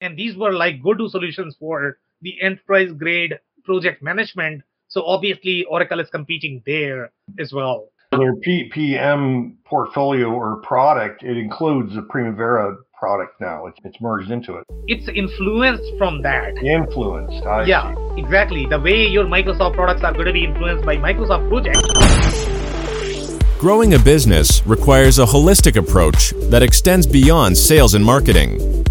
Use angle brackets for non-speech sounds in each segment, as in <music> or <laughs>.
And these were like go to solutions for the enterprise grade project management. So obviously, Oracle is competing there as well. Their PPM portfolio or product, it includes the Primavera product now. It's, it's merged into it. It's influenced from that. Influenced. I yeah, see. exactly. The way your Microsoft products are going to be influenced by Microsoft projects. Growing a business requires a holistic approach that extends beyond sales and marketing.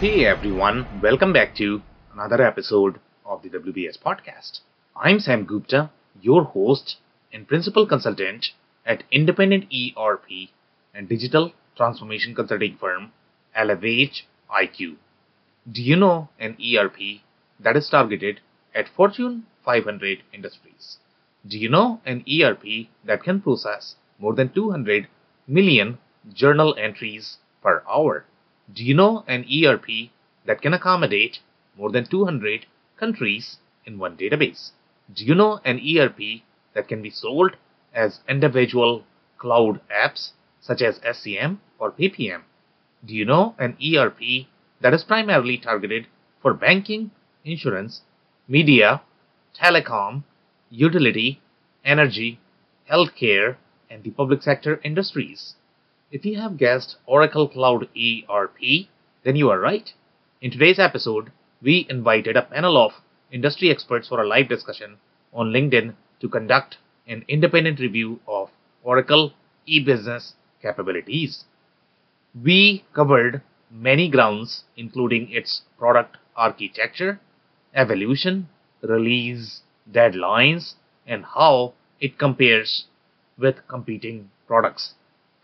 Hey everyone, welcome back to another episode of the WBS podcast. I'm Sam Gupta, your host and principal consultant at independent ERP and digital transformation consulting firm Elevate IQ. Do you know an ERP that is targeted at Fortune 500 industries? Do you know an ERP that can process more than 200 million journal entries per hour? Do you know an ERP that can accommodate more than 200 countries in one database? Do you know an ERP that can be sold as individual cloud apps such as SCM or PPM? Do you know an ERP that is primarily targeted for banking, insurance, media, telecom, utility, energy, healthcare, and the public sector industries? If you have guessed Oracle Cloud ERP, then you are right. In today's episode, we invited a panel of industry experts for a live discussion on LinkedIn to conduct an independent review of Oracle e-business capabilities. We covered many grounds including its product architecture, evolution, release, deadlines, and how it compares with competing products.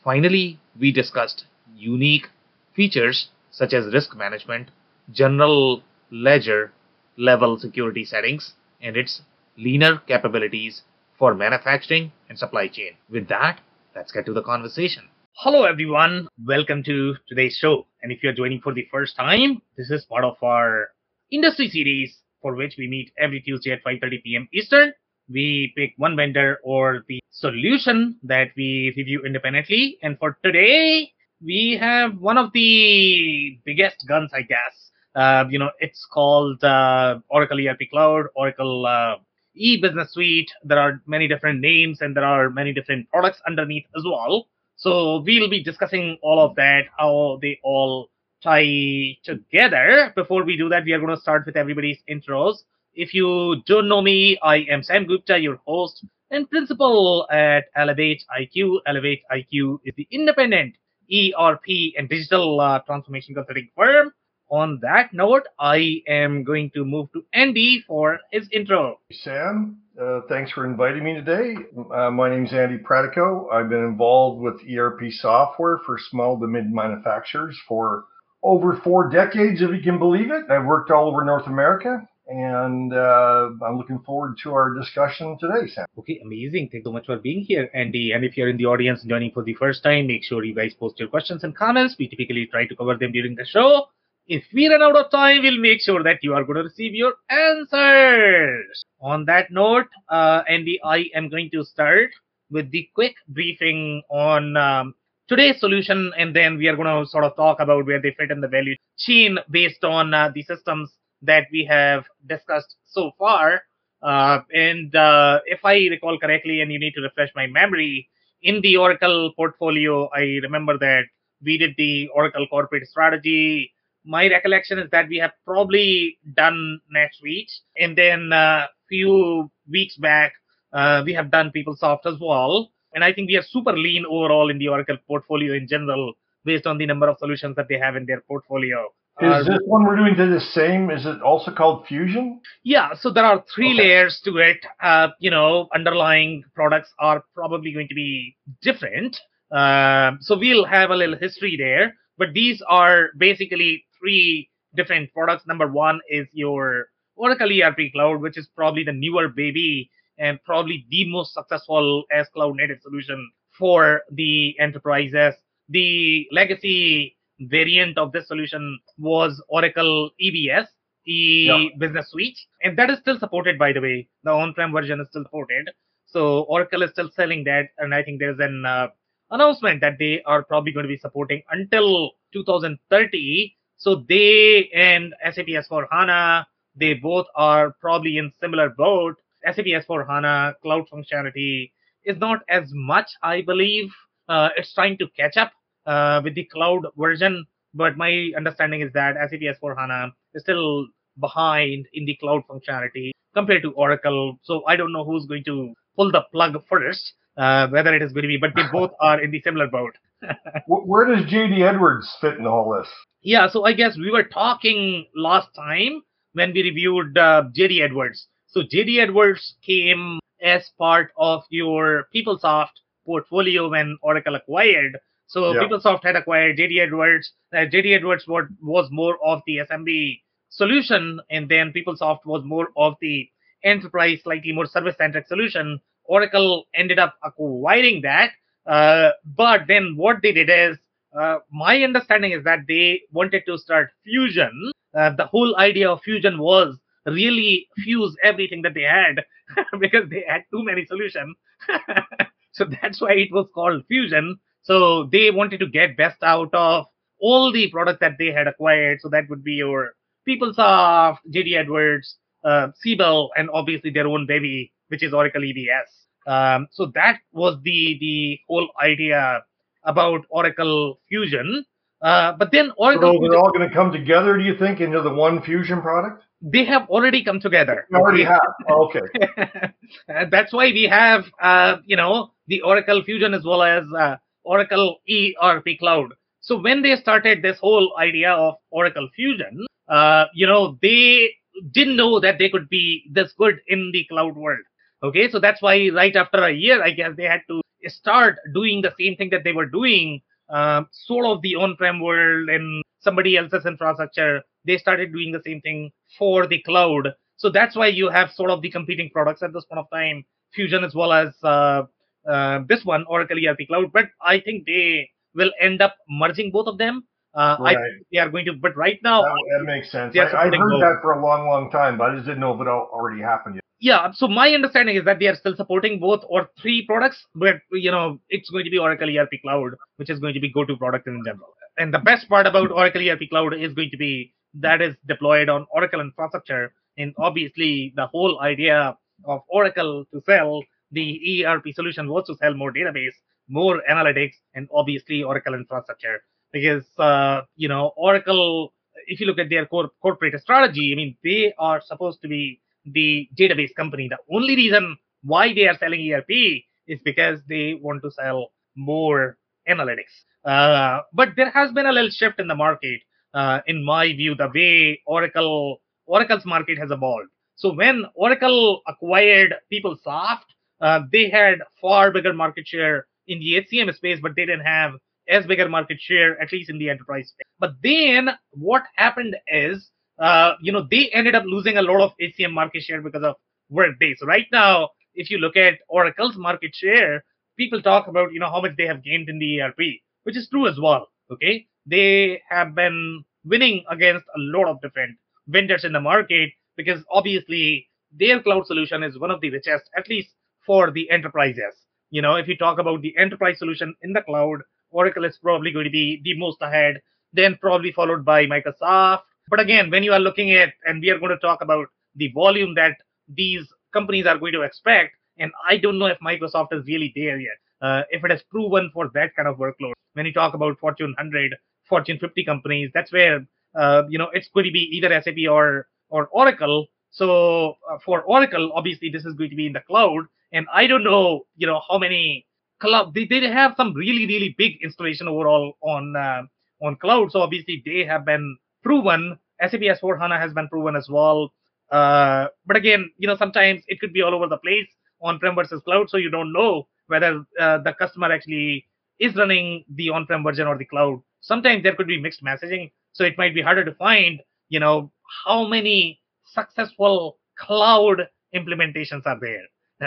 Finally, we discussed unique features such as risk management, general ledger level security settings, and its leaner capabilities for manufacturing and supply chain. With that, let's get to the conversation. Hello, everyone. Welcome to today's show. And if you're joining for the first time, this is part of our industry series for which we meet every Tuesday at 5:30 p.m. Eastern. We pick one vendor or the solution that we review independently. And for today, we have one of the biggest guns, I guess. Uh, you know, it's called uh, Oracle ERP Cloud, Oracle uh, e-business suite. There are many different names and there are many different products underneath as well. So we'll be discussing all of that, how they all tie together. Before we do that, we are going to start with everybody's intros. If you don't know me, I am Sam Gupta, your host and principal at ElevatIQ. Elevate IQ is the independent ERP and digital uh, transformation consulting firm. On that note, I am going to move to Andy for his intro. Sam, uh, thanks for inviting me today. Uh, my name is Andy Pratico. I've been involved with ERP software for small to mid manufacturers for over four decades, if you can believe it. I've worked all over North America, and uh, I'm looking forward to our discussion today, Sam. Okay, amazing. Thanks so much for being here, Andy. And if you're in the audience joining for the first time, make sure you guys post your questions and comments. We typically try to cover them during the show. If we run out of time, we'll make sure that you are going to receive your answers. On that note, uh, Andy, I am going to start with the quick briefing on um, today's solution, and then we are going to sort of talk about where they fit in the value chain based on uh, the systems that we have discussed so far. Uh, and uh, if I recall correctly, and you need to refresh my memory, in the Oracle portfolio, I remember that we did the Oracle corporate strategy. My recollection is that we have probably done NetSuite, and then a uh, few weeks back, uh, we have done PeopleSoft as well. And I think we are super lean overall in the Oracle portfolio in general, based on the number of solutions that they have in their portfolio. Is uh, this one we're doing the same? Is it also called Fusion? Yeah, so there are three okay. layers to it. Uh, you know, underlying products are probably going to be different. Uh, so we'll have a little history there. But these are basically three different products. Number one is your Oracle ERP Cloud, which is probably the newer baby and probably the most successful as cloud native solution for the enterprises. The legacy variant of this solution was Oracle EBS, E Yeah. Business Suite, and that is still supported, by the way. The on-prem version is still supported. So Oracle is still selling that, and I think there's an uh, announcement that they are probably going to be supporting until 2030. So they and SAP S4 HANA, they both are probably in similar boat. SAP S4 HANA cloud functionality is not as much, I believe. Uh, it's trying to catch up uh, with the cloud version, but my understanding is that SAP S4 HANA is still behind in the cloud functionality compared to Oracle. So I don't know who's going to pull the plug first, uh, whether it is going to be, but they both <laughs> are in the similar boat. <laughs> Where does JD Edwards fit in all this? Yeah, so I guess we were talking last time when we reviewed uh, JD Edwards. So JD Edwards came as part of your PeopleSoft portfolio when Oracle acquired. So Yeah. PeopleSoft had acquired JD Edwards. Uh, JD Edwards was, was more of the SMB solution, and then PeopleSoft was more of the enterprise, slightly more service-centric solution. Oracle ended up acquiring that, uh, but then what they did is uh, my understanding is that they wanted to start fusion. Uh, the whole idea of fusion was really fuse everything that they had <laughs> because they had too many solutions. <laughs> so that's why it was called fusion. So they wanted to get best out of all the products that they had acquired. So that would be your PeopleSoft, JD Edwards, uh, Siebel, and obviously their own baby, which is Oracle EBS. Um, so that was the the whole idea about Oracle Fusion. Uh, but then So they're Fusion, all going to come together, do you think, into the one Fusion product? they have already come together. They already okay? have. Oh, okay. <laughs> Uh, that's why we have, uh, you know, the Oracle Fusion as well as uh, Oracle ERP Cloud. So when they started this whole idea of Oracle Fusion, uh, you know, they didn't know that they could be this good in the cloud world. Okay, so that's why right after a year, I guess they had to start doing the same thing that they were doing, um, sort of the on-prem world and somebody else's infrastructure. They started doing the same thing for the cloud. So that's why you have sort of the competing products at this point of time, Fusion as well as uh, uh, this one, Oracle ERP Cloud. But I think they will end up merging both of them. Uh, I think they are going to. But right now, That, that makes sense. I, I've heard both. that for a long, long time, but I just didn't know if it already happened yet. yeah. So my understanding is that they are still supporting both or three products, but you know it's going to be Oracle ERP Cloud, which is going to be go-to product in general. And the best part about Oracle ERP Cloud is going to be that is deployed on Oracle infrastructure, and obviously the whole idea of Oracle to sell the ERP solution was to sell more database, more analytics, and obviously Oracle infrastructure. Because uh, you know Oracle, if you look at their core corporate strategy, I mean they are supposed to be the database company. The only reason why they are selling ERP is because they want to sell more analytics. Uh, but there has been a little shift in the market, uh, in my view, the way Oracle Oracle's market has evolved. So when Oracle acquired PeopleSoft, uh, they had far bigger market share in the HCM space, but they didn't have as bigger market share, at least in the enterprise space. But then what happened is, uh, you know, they ended up losing a lot of HCM market share because of Workday. So right now, if you look at Oracle's market share, people talk about, you know, how much they have gained in the ERP, which is true as well. Okay. They have been winning against a lot of different vendors in the market because obviously their cloud solution is one of the richest, at least for the enterprises. You know, if you talk about the enterprise solution in the cloud, Oracle is probably going to be the most ahead, then probably followed by Microsoft. But again, when you are looking at, and we are going to talk about the volume that these companies are going to expect, and I don't know if Microsoft is really there yet. Uh, if it has proven for that kind of workload, when you talk about Fortune 100, Fortune 50 companies, that's where uh, you know it's going to be either SAP or or Oracle. So uh, for Oracle, obviously this is going to be in the cloud, and I don't know, you know, how many cloud they, they have some really really big installation overall on uh, on cloud. So obviously they have been proven. SAP S4 HANA has been proven as well. Uh, but again, you know, sometimes it could be all over the place on-prem versus cloud, so you don't know whether uh, the customer actually is running the on-prem version or the cloud. Sometimes there could be mixed messaging, so it might be harder to find you know, how many successful cloud implementations are there.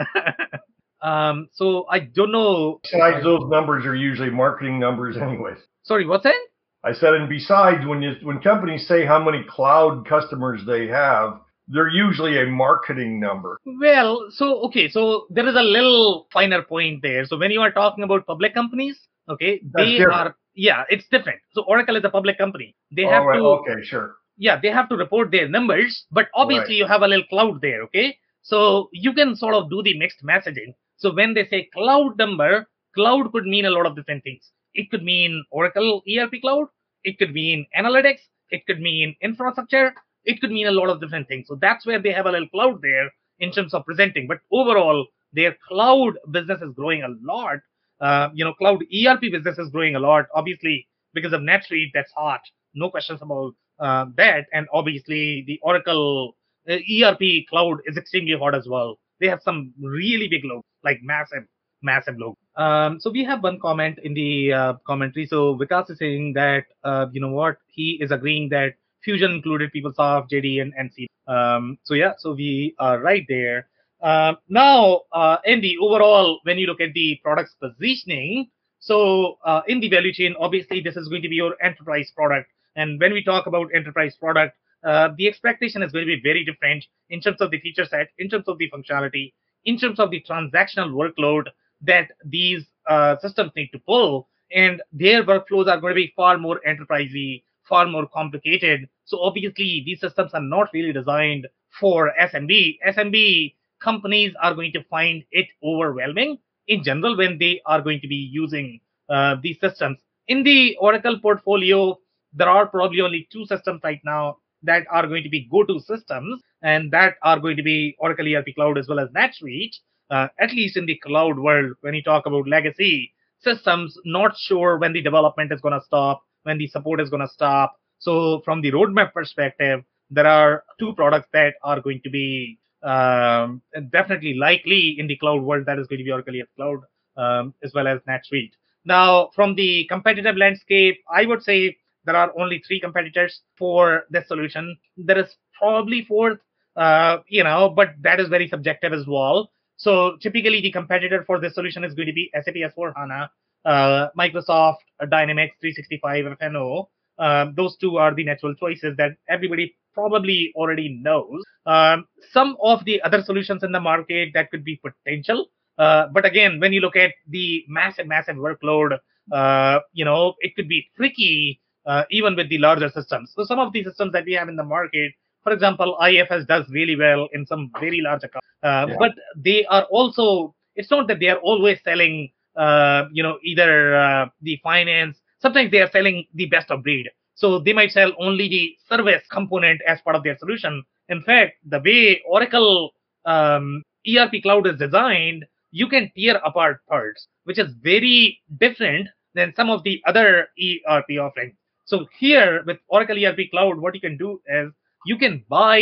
<laughs> um, so I don't know. Besides, those numbers are usually marketing numbers, anyways. Sorry, what's that? I said, and besides, when you when companies say how many cloud customers they have, they're usually a marketing number. Well, so okay, so there is a little finer point there. So when you are talking about public companies, okay, That's they different. are yeah, it's different. So Oracle is a public company. They have right, to okay, sure. yeah, they have to report their numbers, but obviously Right. you have a little cloud there, okay? So you can sort of do the mixed messaging. So when they say cloud number, cloud could mean a lot of different things. It could mean Oracle ERP cloud, it could mean analytics, it could mean infrastructure, it could mean a lot of different things. So that's where they have a little cloud there in terms of presenting. But overall, their cloud business is growing a lot. Uh, you know, cloud ERP business is growing a lot, obviously, because of NetSuite, that's hot. No questions about uh, that. And obviously, the Oracle ERP cloud is extremely hot as well. They have some really big logos, like massive, massive logos. Um, so we have one comment in the uh, commentary. So Vikas is saying that, uh, you know what, he is agreeing that Fusion included PeopleSoft, JD, and NC. Um, so yeah, so we are right there. Um, now, uh, the overall, when you look at the product's positioning, so uh, in the value chain, obviously this is going to be your enterprise product. And when we talk about enterprise product, uh, the expectation is going to be very different in terms of the feature set, in terms of the functionality, in terms of the transactional workload that these uh, systems need to pull. And their workflows are going to be far more enterprisey, far more complicated. So obviously, these systems are not really designed for SMB. SMB companies are going to find it overwhelming in general when they are going to be using uh, these systems. In the Oracle portfolio, there are probably only two systems right now that are going to be go-to systems, and that are going to be Oracle ERP Cloud as well as NetSuite. Uh, at least in the cloud world, when you talk about legacy systems, not sure when the development is going to stop, when the support is going to stop. So, from the roadmap perspective, there are two products that are going to be um, definitely likely in the cloud world. That is going to be Oracle ERP Cloud um, as well as NetSuite. Now, from the competitive landscape, I would say there are only three competitors for this solution. There is probably fourth, uh, you know, but that is very subjective as well. So typically, the competitor for this solution is going to be SAP S4 HANA, uh, Microsoft Dynamics 365 FNO. Um, those two are the natural choices that everybody probably already knows. Um, some of the other solutions in the market that could be potential. Uh, but again, when you look at the massive, massive workload, uh, you know, it could be tricky uh, even with the larger systems. So some of the systems that we have in the market, for example, IFS does really well in some very large accounts, uh, Yeah. but they are also. It's not that they are always selling, uh, you know, either uh, the finance. Sometimes they are selling the best of breed. So they might sell only the service component as part of their solution. In fact, the way Oracle um, ERP cloud is designed, you can tear apart parts, which is very different than some of the other ERP offerings. So here with Oracle ERP Cloud, what you can do is you can buy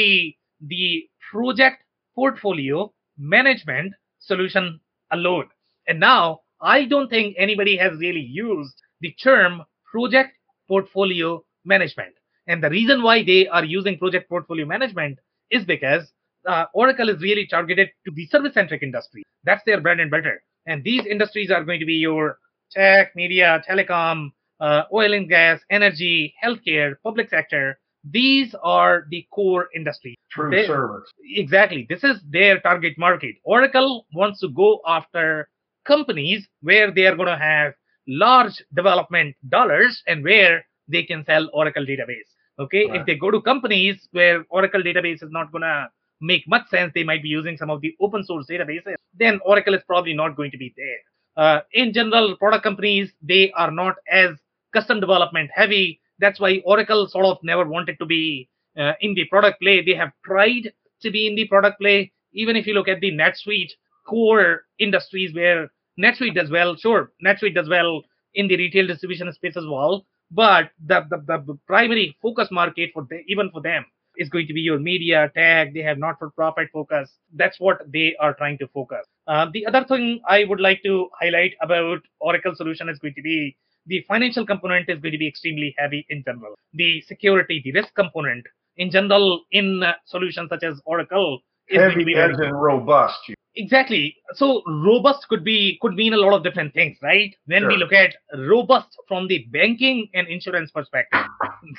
the project portfolio management solution alone. And now I don't think anybody has really used the term project portfolio management. And the reason why they are using project portfolio management is because uh, Oracle is really targeted to the service centric industry. That's their bread and butter. And these industries are going to be your tech, media, telecom, uh, oil and gas, energy, healthcare, public sector. These are the core industries. True They- service. Exactly. This is their target market. Oracle wants to go after companies where they are going to have large development dollars and where they can sell Oracle database. Okay. Right. If they go to companies where Oracle database is not going to make much sense, they might be using some of the open source databases, then Oracle is probably not going to be there. Uh, in general, product companies, they are not as custom development heavy. That's why Oracle sort of never wanted to be uh, in the product play. They have tried to be in the product play. Even if you look at the NetSuite core industries where NetSuite does well, sure, NetSuite does well in the retail distribution space as well. But the, the, the primary focus market for the, even for them is going to be your media tag. They have not for profit focus. That's what they are trying to focus. Uh, the other thing I would like to highlight about Oracle solution is going to be the financial component is going to be extremely heavy in general. The security, the risk component in general in uh, solutions such as Oracle is going to Heavy be as in robust. Exactly. So robust could be could mean a lot of different things, right? When we look at robust from the banking and insurance perspective,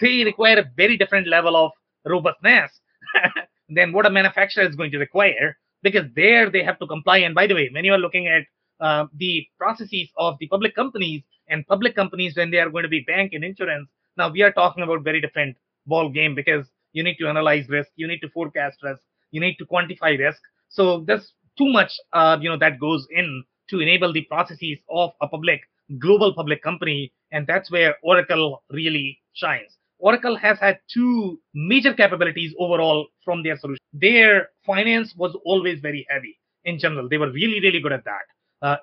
they require a very different level of robustness <laughs> than what a manufacturer is going to require because there they have to comply. And by the way, when you are looking at uh, the processes of the public companies and public companies when they are going to be bank and insurance, now we are talking about very different ball game because you need to analyze risk, you need to forecast risk, you need to quantify risk. So there's too much, uh, you know, that goes in to enable the processes of a public, global public company, and that's where Oracle really shines. Oracle has had two major capabilities overall from their solution. Their finance was always very heavy in general. They were really, really good at that. Uh,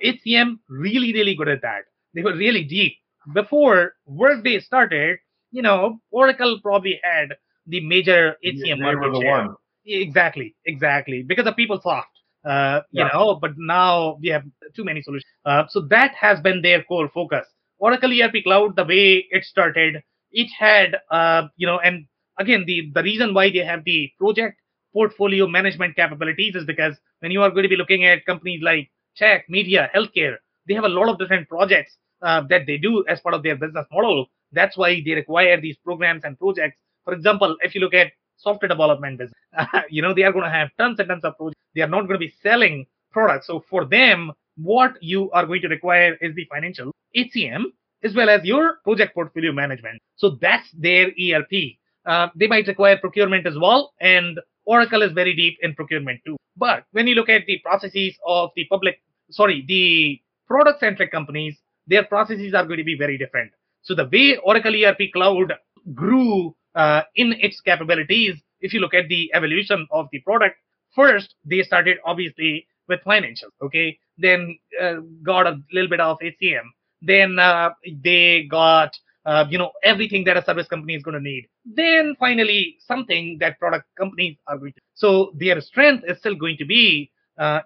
really, really good at that. They were really deep. Before Workday started, you know, Oracle probably had the major HCM market share. one. Exactly, exactly. Because of PeopleSoft, uh, you Yeah. know, but now we have too many solutions. Uh, so that has been their core focus. Oracle ERP Cloud, the way it started, it had, uh, you know, and again, the, the reason why they have the project portfolio management capabilities is because when you are going to be looking at companies like tech, media, healthcare, they have a lot of different projects uh, that they do as part of their business model. That's why they require these programs and projects. For example, if you look at software development business, <laughs> you know, they are going to have tons and tons of projects. They are not going to be selling products. So for them, what you are going to require is the financial HCM as well as your project portfolio management. So that's their ERP. Uh, they might require procurement as well, and Oracle is very deep in procurement too. But when you look at the processes of the public, sorry, the product centric companies, their processes are going to be very different. So the way Oracle ERP Cloud grew uh, in its capabilities, if you look at the evolution of the product, first they started obviously with financials, okay, then uh, got a little bit of HCM, then uh, they got uh, you know everything that a service company is going to need, then finally something that product companies are going to. So their strength is still going to be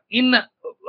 in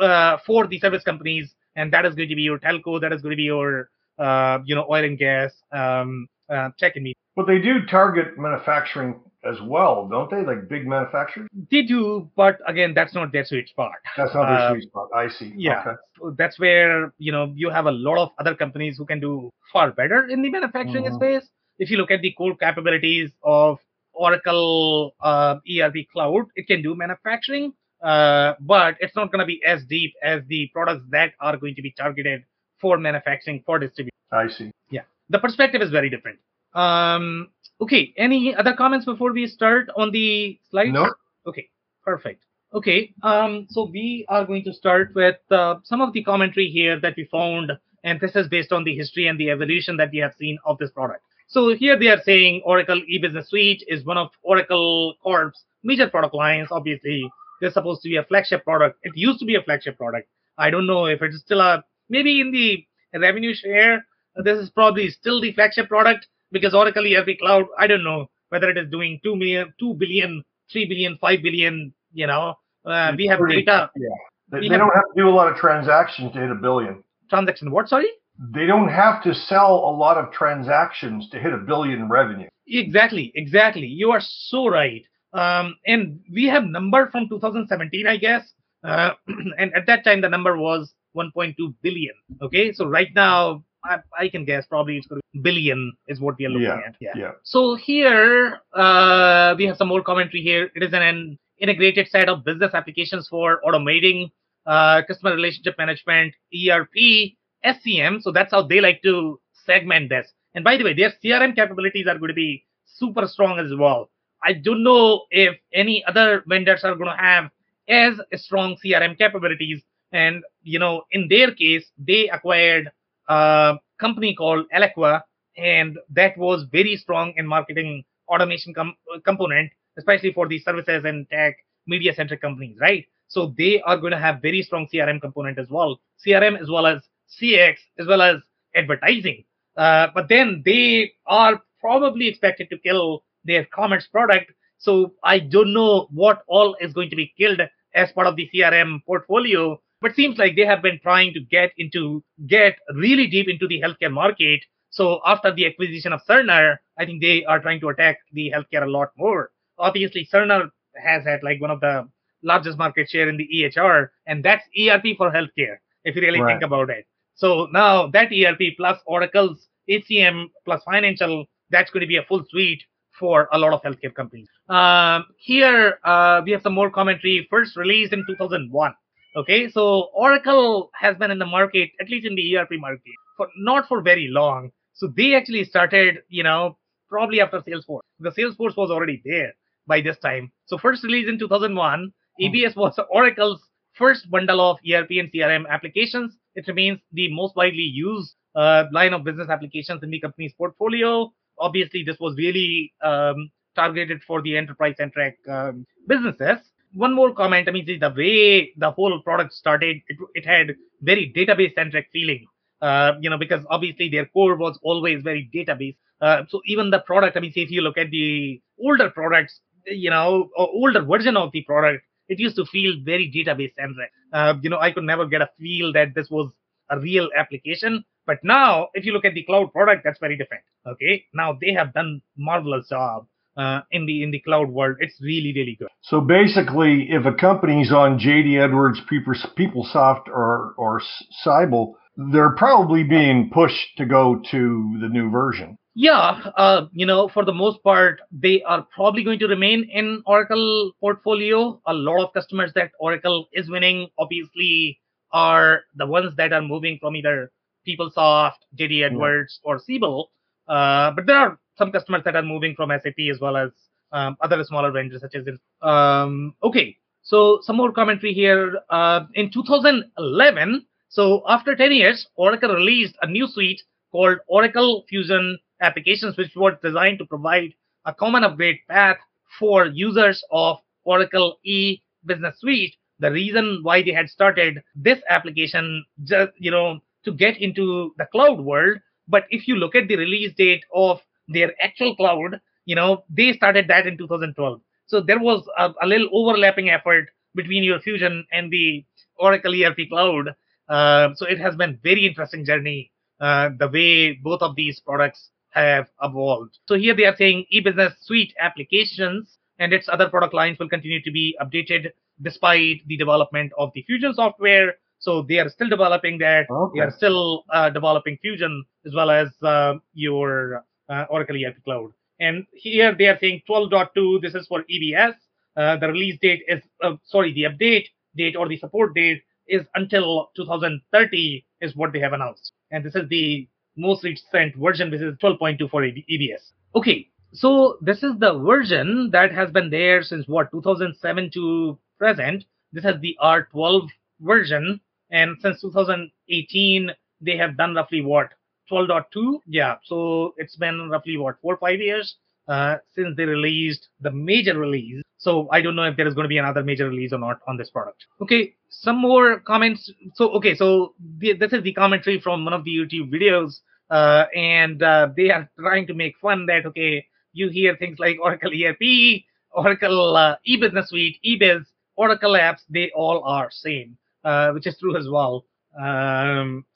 uh, for the service companies, and that is going to be your telco, that is going to be your uh, you know oil and gas, um, uh, tech and media. But they do target manufacturing as well, don't they? Like big manufacturers? They do, but again, that's not their sweet spot. That's not their Uh, sweet spot. I see. yeah. Okay. That's where you know you have a lot of other companies who can do far better in the manufacturing Mhm. space. If you look at the core capabilities of Oracle uh, ERP Cloud, it can do manufacturing, uh, but it's not going to be as deep as the products that are going to be targeted for manufacturing for distribution. I see. Yeah, the perspective is very different. Um, okay, any other comments before we start on the slides? No. Okay, perfect. Okay, um, so we are going to start with uh, some of the commentary here that we found, and this is based on the history and the evolution that we have seen of this product. So here they are saying Oracle eBusiness Suite is one of Oracle Corp's major product lines. Obviously, they're supposed to be a flagship product. It used to be a flagship product. I don't know if it's still a maybe in the revenue share. This is probably still the flagship product because Oracle ERP Cloud. I don't know whether it is doing 2 million, 2 billion, 3 billion, 5 billion. You know, uh, we have Pretty- data Yeah. They, they have- don't have to do a lot of transactions to hit a billion. transaction. What? Sorry. They don't have to sell a lot of transactions to hit a billion revenue. Exactly, exactly. You are so right. Um, and we have number from 2017, I guess. Uh, <clears throat> and at that time, the number was 1.2 billion. Okay, so right now, I, I can guess probably it's going to be billion is what we are looking Yeah, at. Yeah. Yeah. So here uh, we have some more commentary here. It is an integrated set of business applications for automating uh, customer relationship management, ERP, SCM. So that's how they like to segment this. And by the way, their CRM capabilities are going to be super strong as well. I don't know if any other vendors are going to have as strong CRM capabilities. And you know, in their case, they acquired a company called Eloqua, and that was very strong in marketing automation com- component, especially for the services and tech media centric companies, right? So they are going to have very strong CRM component as well, CRM as well as CX as well as advertising. Uh, but then they are probably expected to kill their commerce product. So I don't know what all is going to be killed as part of the CRM portfolio. But seems like they have been trying to get into get really deep into the healthcare market. So after the acquisition of Cerner, I think they are trying to attack the healthcare a lot more. Obviously, Cerner has had like one of the largest market share in the EHR, and that's ERP for healthcare, if you really Right. think about it. So now that ERP plus Oracle's HCM plus financial, that's going to be a full suite for a lot of healthcare companies. Um, here uh, we have some more commentary. First released in 2001. Okay, so Oracle has been in the market, at least in the ERP market, for not for very long. So they actually started, you know, probably after Salesforce. The Salesforce was already there by this time. So first released in 2001, EBS was Oracle's first bundle of ERP and CRM applications. It remains the most widely used uh, line of business applications in the company's portfolio. Obviously, this was really um, targeted for the enterprise-centric um, businesses. One more comment. I mean, the, way the whole product started, it, it had very database-centric feeling. Uh, you know, because obviously their core was always very database. Uh, so even the product, I mean, if you look at the older products, you know, older version of the product, it used to feel very database centric. Uh, you know, I could never get a feel that this was a real application. But now, if you look at the cloud product, that's very different. Okay, now they have done marvelous job uh, in the in the cloud world. It's really really good. So basically, if a company's on JD Edwards, People- PeopleSoft, or or Siebel, they're probably being pushed to go to the new version. Yeah, uh, you know, for the most part, they are probably going to remain in Oracle portfolio. A lot of customers that Oracle is winning, obviously, are the ones that are moving from either PeopleSoft, JD Edwards, or Siebel. Uh, but there are some customers that are moving from SAP as well as um, other smaller vendors such as. Um, okay, so some more commentary here. Uh, in 2011, so after 10 years, Oracle released a new suite called Oracle Fusion Applications, which was designed to provide a common upgrade path for users of Oracle E Business Suite. The reason why they had started this application, just you know, to get into the cloud world. But if you look at the release date of their actual cloud, you know, they started that in 2012. So there was a, a little overlapping effort between your Fusion and the Oracle ERP cloud. Uh, so it has been very interesting journey uh, the way both of these products have evolved. So here they are saying e-business suite applications and its other product lines will continue to be updated despite the development of the Fusion software. So they are still developing that. Okay. They are still uh, developing Fusion as well as uh, your uh, Oracle ERP Cloud. And here they are saying 12.2. This is for EBS. Uh, the release date is uh, sorry, the update date or the support date is until 2030 is what they have announced. And this is the most recent version, which is 12.2 for EBS. Okay, so this is the version that has been there since what 2007 to present. This is the R12 version, and since 2018 they have done roughly what 12.2. Yeah, so it's been roughly what four five years uh, since they released the major release. So I don't know if there is going to be another major release or not on this product. Okay, some more comments. So okay, so the, this is the commentary from one of the YouTube videos, uh, and uh, they are trying to make fun that okay, you hear things like Oracle ERP, Oracle uh, eBusiness Suite, eBiz, Oracle apps, they all are same, uh, which is true as well. Um,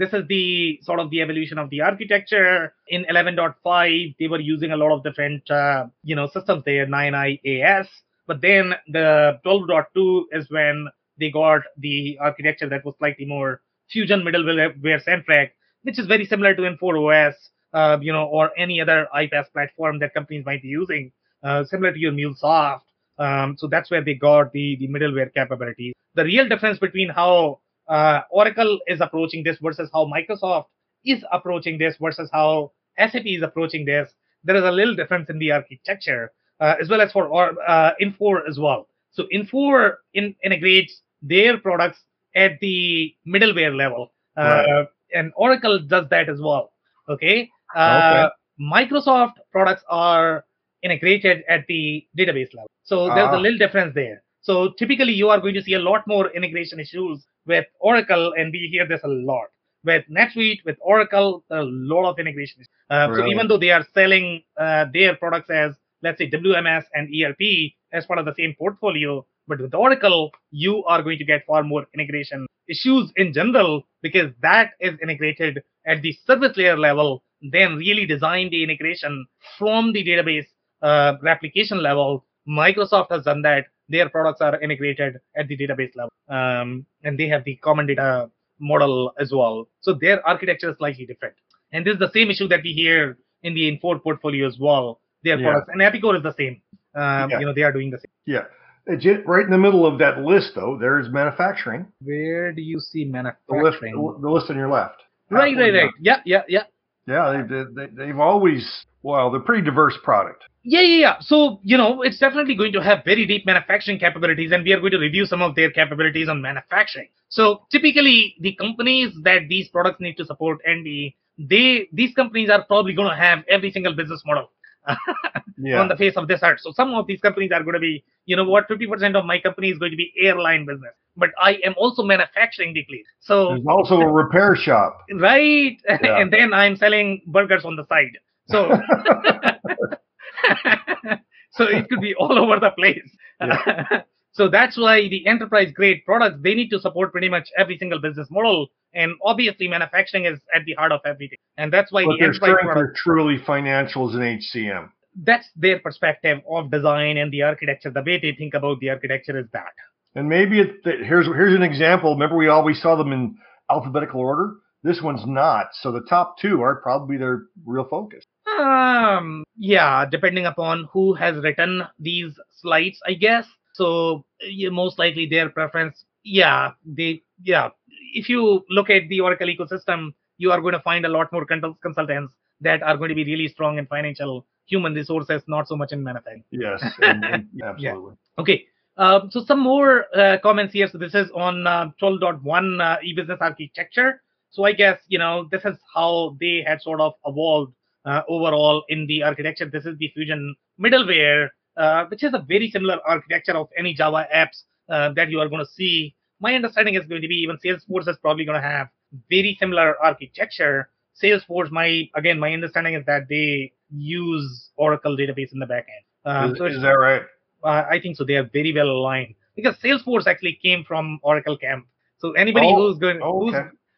this is the sort of the evolution of the architecture. In 11.5, they were using a lot of different, uh, you know, systems there, 9IAS. But then the 12.2 is when they got the architecture that was slightly more Fusion middleware centric, which is very similar to Infor OS, uh, you know, or any other iPaaS platform that companies might be using, uh, similar to your MuleSoft. Um, so that's where they got the, the middleware capabilities. The real difference between how uh, Oracle is approaching this versus how Microsoft is approaching this versus how SAP is approaching this, there is a little difference in the architecture, uh, as well as for or, uh, Infor as well. So Infor in, integrates their products at the middleware level, uh, Right. and Oracle does that as well. Okay. Uh, Microsoft products are integrated at the database level. So there's Ah. a little difference there. So typically you are going to see a lot more integration issues with Oracle, and we hear this a lot. With NetSuite, with Oracle, a lot of integration. issues. Uh, So even though they are selling uh, their products as, let's say, WMS and ERP as part of the same portfolio, but with Oracle, you are going to get far more integration issues in general because that is integrated at the service layer level then really design the integration from the database uh, replication level. Microsoft has done that. Their products are integrated at the database level, um, and they have the common data model as well. So their architecture is slightly different. And this is the same issue that we hear in the Infor portfolio as well. Their Yeah. products and Epicor is the same. Um, Yeah. You know, they are doing the same. Yeah. Right in the middle of that list, though, there's manufacturing. Where do you see The list, manufacturing? the list on your left. Right, right, right. Yeah, yeah, yeah. Yeah, they, they, they've always, well, they're pretty diverse product. Yeah, yeah, yeah. So, you know, it's definitely going to have very deep manufacturing capabilities, and we are going to review some of their capabilities on manufacturing. So, typically, the companies that these products need to support, Andy, they these companies are probably going to have every single business model <laughs> Yeah. on the face of this earth. So, some of these companies are going to be, you know, what 50% of my company is going to be airline business, but I am also manufacturing deeply. So, There's also a repair shop. right, Yeah. <laughs> and then I'm selling burgers on the side. So. <laughs> <laughs> so it could be all over the place. <laughs> so that's why the enterprise grade products they need to support pretty much every single business model, and obviously manufacturing is at the heart of everything, and that's why But the enterprise strength product, are truly financials and HCM. that's their perspective of design and the architecture. The way they think about the architecture is that. And maybe it, here's here's an example. Remember, we always saw them in alphabetical order. This one's not. So the top two are probably their real focus. Um, yeah, depending upon who has written these slides, I guess. So yeah, most likely their preference, yeah, they, yeah. If you look at the Oracle ecosystem, you are going to find a lot more consultants that are going to be really strong in financial human resources, not so much in manufacturing. Yes, <laughs> and- and- absolutely. Okay. Um, so some more uh, comments here. So this is on uh, 12.1 uh, e-business architecture. So I guess you know this is how they had sort of evolved uh, overall in the architecture. This is the Fusion middleware, uh, which is a very similar architecture of any Java apps uh, that you are going to see. My understanding is going to be even Salesforce is probably going to have very similar architecture. Salesforce, my again, my understanding is that they use Oracle database in the backend. Um, is, so is that right? uh, I think so. They are very well aligned because Salesforce actually came from Oracle Camp. So anybody Oh, who's going oh, who's,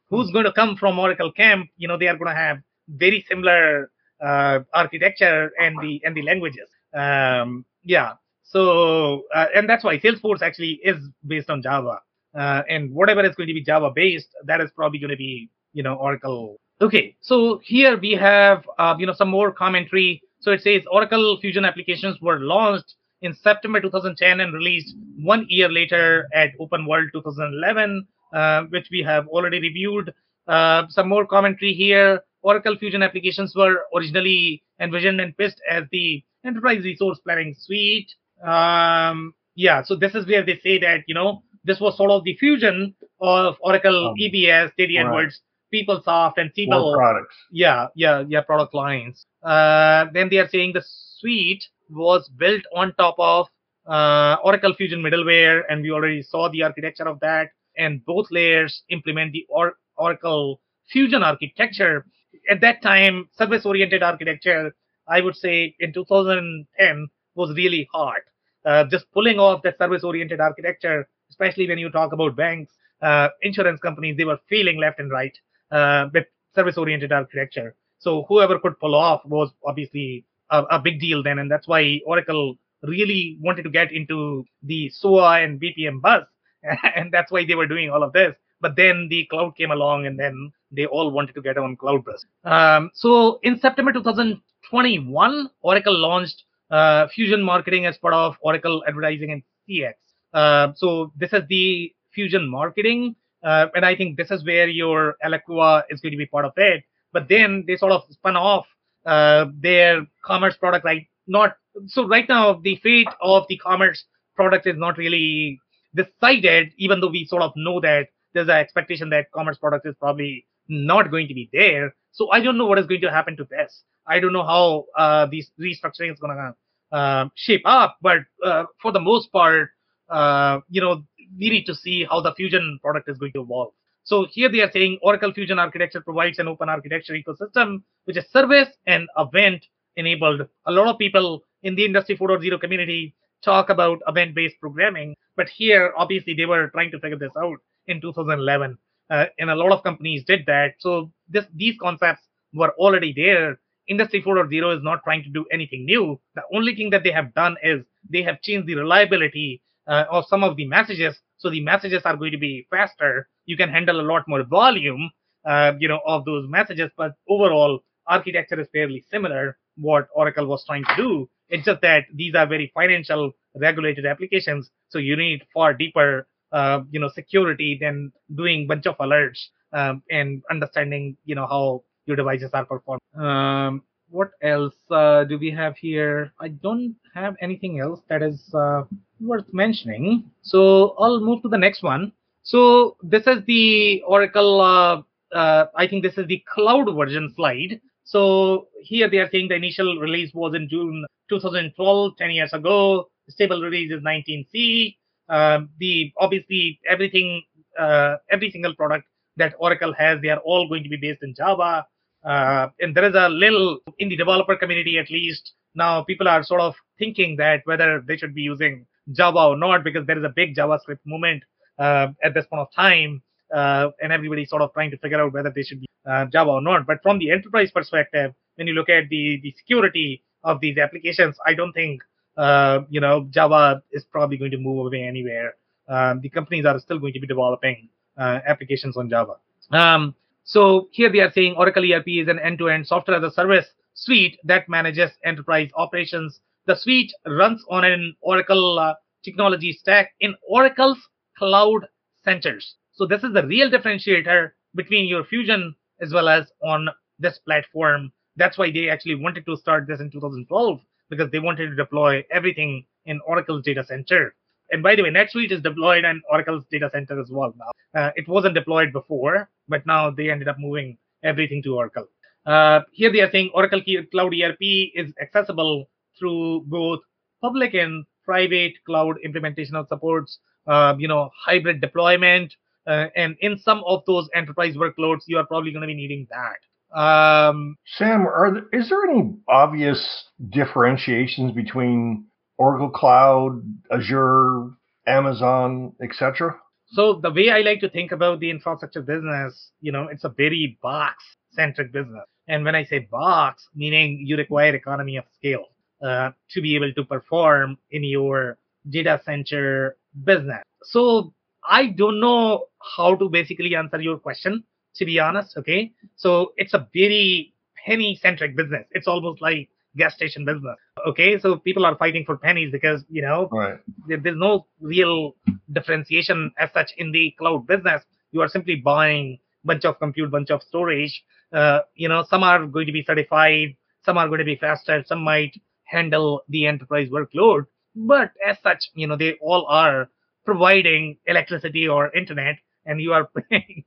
who's going to come from Oracle Camp, you know, they are going to have very similar uh, architecture and the and the languages. Um, yeah. So uh, and that's why Salesforce actually is based on Java. Uh, and whatever is going to be Java based, that is probably going to be you know Oracle. Okay, so here we have uh, you know some more commentary. So it says Oracle Fusion applications were launched in September 2010 and released one year later at Open World 2011, uh, which we have already reviewed. Uh, some more commentary here. Oracle Fusion applications were originally envisioned and pitched as the enterprise resource planning suite. Um, yeah, so this is where they say that you know this was sort of the fusion of Oracle Um, EBS, Data right. Edwards, PeopleSoft, and Siebel products. yeah yeah yeah product lines uh, then they are saying the suite was built on top of uh, oracle fusion middleware and we already saw the architecture of that and both layers implement the or- oracle fusion architecture at that time service oriented architecture i would say in 2010 was really hard uh, just pulling off that service oriented architecture especially when you talk about banks uh, insurance companies they were failing left and right uh, with service oriented architecture. So whoever could pull off was obviously a, a big deal then, and that's why Oracle really wanted to get into the SOA and BPM bus, <laughs> and that's why they were doing all of this. But then the cloud came along, and then they all wanted to get on cloud bus. Um, so in September 2021, Oracle launched uh, Fusion Marketing as part of Oracle Advertising and CX. Uh, so this is the Fusion Marketing, uh, and I think this is where your Eloqua is going to be part of it. But then they sort of spun off uh, their commerce product, right? Not so right now the fate of the commerce product is not really decided, even though we sort of know that there's an expectation that commerce product is probably not going to be there. So I don't know what is going to happen to this. I don't know how uh, this restructuring is going to uh, shape up, but uh, for the most part, uh, you know, we need to see how the Fusion product is going to evolve. So here they are saying Oracle Fusion Architecture provides an open architecture ecosystem, which is service and event enabled. A lot of people in the Industry 4.0 community talk about event-based programming, but here obviously they were trying to figure this out in 2011, uh, and a lot of companies did that. So this these concepts were already there. Industry 4.0 is not trying to do anything new. The only thing that they have done is they have changed the reliability uh, of some of the messages, so the messages are going to be faster. You can handle a lot more volume, uh, you know, of those messages. But overall, architecture is fairly similar. What Oracle was trying to do. It's just that these are very financial regulated applications, so you need far deeper, uh, you know, security than doing bunch of alerts um, and understanding, you know, how your devices are performing. Um, what else uh, do we have here? I don't have anything else that is uh, worth mentioning. So I'll move to the next one. So this is the Oracle. Uh, uh I think this is the cloud version slide. So here they are saying the initial release was in June 2012, 10 years ago. Stable release is 19C. Uh, the obviously everything, uh, every single product that Oracle has, they are all going to be based in Java. Uh, and there is a little in the developer community, at least now, people are sort of thinking that whether they should be using Java or not, because there is a big JavaScript movement uh, at this point of time, uh, and everybody's sort of trying to figure out whether they should be uh, Java or not. But from the enterprise perspective, when you look at the the security of these applications, I don't think uh, you know Java is probably going to move away anywhere. Um, the companies are still going to be developing uh, applications on Java. Um, so here they are saying Oracle ERP is an end-to-end software as a service suite that manages enterprise operations. The suite runs on an Oracle uh, technology stack in Oracle's cloud centers. So this is the real differentiator between your Fusion as well as on this platform. That's why they actually wanted to start this in 2012 because they wanted to deploy everything in Oracle's data center. And by the way, NetSuite is deployed in Oracle's data center as well now. Uh, it wasn't deployed before, but now they ended up moving everything to Oracle. Uh, here they are saying Oracle Cloud ERP is accessible through both public and private cloud implementation of supports, uh, you know, hybrid deployment, uh, and in some of those enterprise workloads, you are probably going to be needing that. Um, Sam, are there, is there any obvious differentiations between Oracle Cloud, Azure, Amazon, etc.? So the way I like to think about the infrastructure business, you know, it's a very box centric business. And when I say box, meaning you require economy of scale uh, to be able to perform in your data center business. So I don't know how to basically answer your question, to be honest. Okay. So it's a very penny centric business. It's almost like gas station business. Okay. So people are fighting for pennies because, you know, right. there's no real differentiation as such in the cloud business. You are simply buying bunch of compute, bunch of storage. Uh, you know, some are going to be certified, some are going to be faster, some might handle the enterprise workload. But as such, you know, they all are providing electricity or internet, and you are <laughs> paying.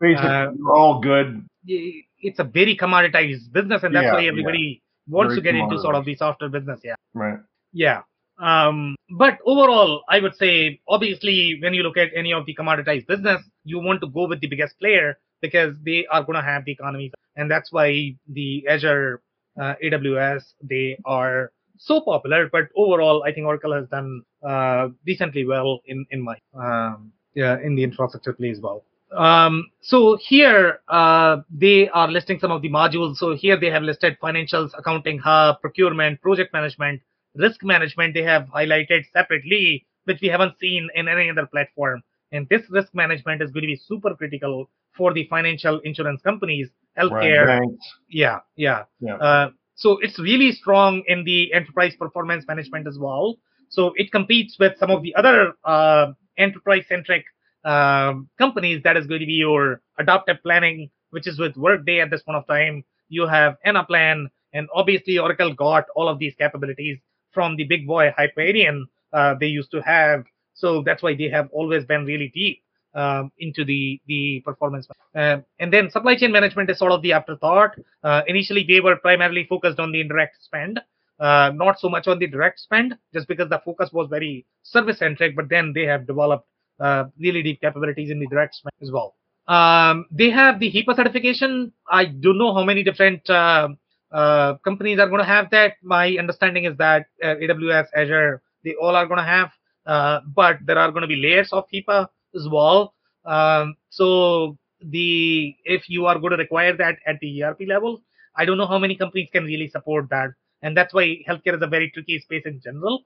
Uh, all good. It's a very commoditized business, and that's yeah, why everybody yeah. wants very to get into sort of the software business. Yeah. Right. Yeah. Um, but overall, I would say, obviously, when you look at any of the commoditized business, you want to go with the biggest player because they are going to have the economies. And that's why the Azure, uh, AWS, they are so popular. But overall, I think Oracle has done uh, decently well in, in my, um, yeah, in the infrastructure play as well. Um, so here uh, they are listing some of the modules. So here they have listed financials, accounting hub, procurement, project management, risk management they have highlighted separately, which we haven't seen in any other platform. And this risk management is going to be super critical for the financial insurance companies, healthcare. Right, yeah, yeah. yeah. Uh, so it's really strong in the enterprise performance management as well. So it competes with some of the other uh, enterprise-centric um, companies. That is going to be your adaptive planning, which is with Workday at this point of time. You have Anaplan, and obviously Oracle got all of these capabilities from the big boy Hyperion uh, they used to have. So that's why they have always been really deep um, into the the performance. Uh, and then supply chain management is sort of the afterthought. Uh, initially, they were primarily focused on the indirect spend, uh, not so much on the direct spend, just because the focus was very service centric. But then they have developed really deep capabilities in the direct as well. Um, they have the HIPAA certification. I don't know how many different uh, uh, companies are going to have that. My understanding is that uh, AWS, Azure, they all are going to have, uh, but there are going to be layers of HIPAA as well. Um, so the if you are going to require that at the ERP level, I don't know how many companies can really support that, and that's why healthcare is a very tricky space in general.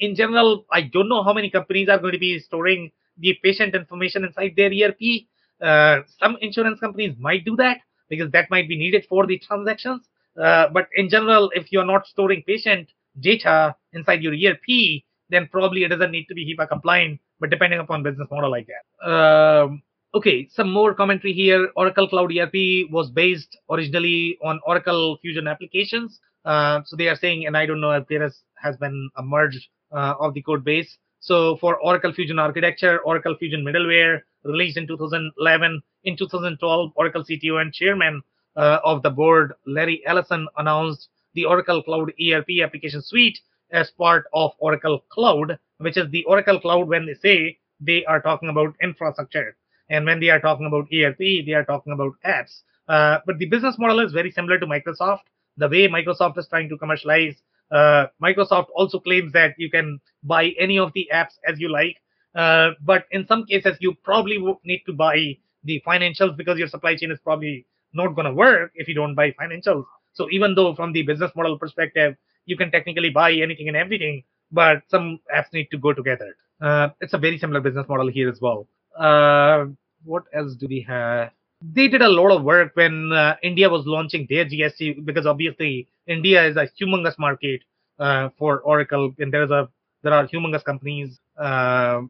In general, I don't know how many companies are going to be storing the patient information inside their ERP. Uh, some insurance companies might do that because that might be needed for the transactions. Uh, but in general, if you're not storing patient data inside your ERP, then probably it doesn't need to be HIPAA compliant. But depending upon business model like that. Um, okay, some more commentary here. Oracle Cloud ERP was based originally on Oracle Fusion applications. Uh, so they are saying, and I don't know if there has, been a merge of the code base. So for Oracle Fusion architecture, Oracle Fusion middleware released in 2011. In 2012, Oracle CTO and chairman uh, of the board, Larry Ellison, announced the Oracle Cloud ERP application suite as part of Oracle Cloud, which is the Oracle Cloud when they say they are talking about infrastructure. And when they are talking about ERP, they are talking about apps. Uh, but the business model is very similar to Microsoft. The way Microsoft is trying to commercialize, uh, Microsoft also claims that you can buy any of the apps as you like. Uh, but in some cases, you probably need to buy the financials because your supply chain is probably not going to work if you don't buy financials. So even though from the business model perspective, you can technically buy anything and everything, but some apps need to go together. Uh, it's a very similar business model here as well. Uh, what else do we have? They did a lot of work when uh, India was launching their GST because obviously India is a humongous market uh, for Oracle, and there's a there are humongous companies uh,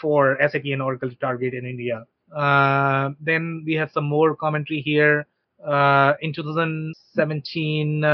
for SAP and Oracle to target in India. Uh, then we have some more commentary here. in 2017,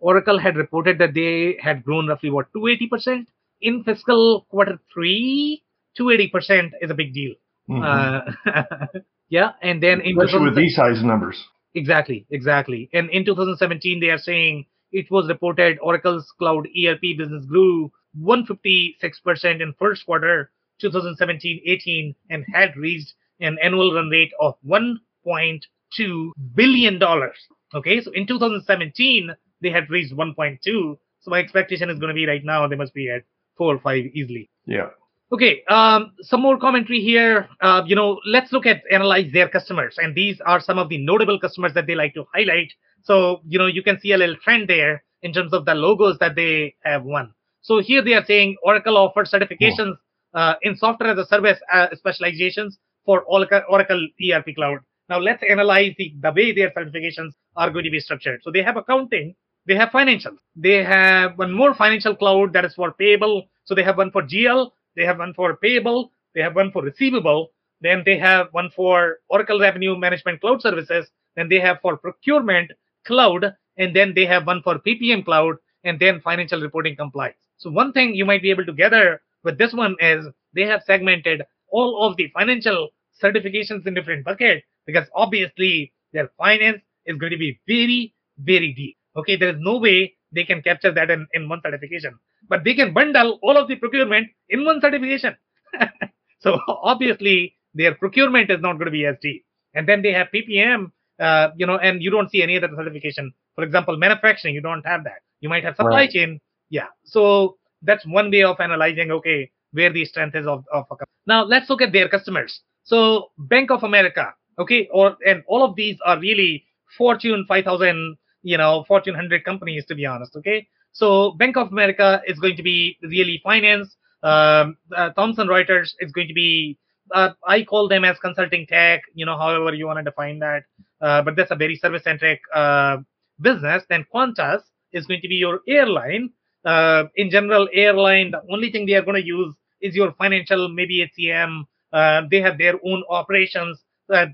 Oracle had reported that they had grown roughly what 280% in fiscal quarter three. 280% is a big deal. Mm-hmm. <laughs> Yeah, and then in especially with these size numbers. Exactly, exactly. And in 2017, they are saying it was reported Oracle's cloud ERP business grew 156% in first quarter 2017-18 and had reached an annual run rate of 1.2 billion dollars. Okay, so in 2017 they had reached 1.2. So my expectation is going to be right now they must be at four or five easily. Yeah. Okay, um, some more commentary here. Uh, you know, let's look at analyze their customers, and these are some of the notable customers that they like to highlight. So, you know, you can see a little trend there in terms of the logos that they have won. So here they are saying Oracle offers certifications uh, in software as a service uh, specializations for Oracle, Oracle ERP Cloud. Now let's analyze the, the way their certifications are going to be structured. So they have accounting, they have financial, they have one more financial cloud that is for payable. So they have one for GL, they have one for payable, they have one for receivable, then they have one for Oracle Revenue Management Cloud Services, then they have for procurement cloud, and then they have one for PPM cloud, and then financial reporting compliance. So one thing you might be able to gather with this one is they have segmented all of the financial certifications in different buckets because obviously their finance is going to be very, very deep. Okay, there is no way they can capture that in, in one certification but they can bundle all of the procurement in one certification. <laughs> so obviously their procurement is not going to be as deep. And then they have PPM, uh, you know, and you don't see any other certification. For example, manufacturing, you don't have that. You might have supply right. chain. Yeah. So that's one way of analyzing, okay, where the strength is of, of a company. Now let's look at their customers. So Bank of America, okay, or and all of these are really Fortune 5000, you know, Fortune 100 companies, to be honest, okay. So Bank of America is going to be really finance. Um, uh, Thomson Reuters is going to be, uh, I call them as consulting tech, you know, however you want to define that. Uh, but that's a very service centric uh, business. Then Qantas is going to be your airline. Uh, in general, airline, the only thing they are going to use is your financial, maybe HCM. Uh, they have their own operations.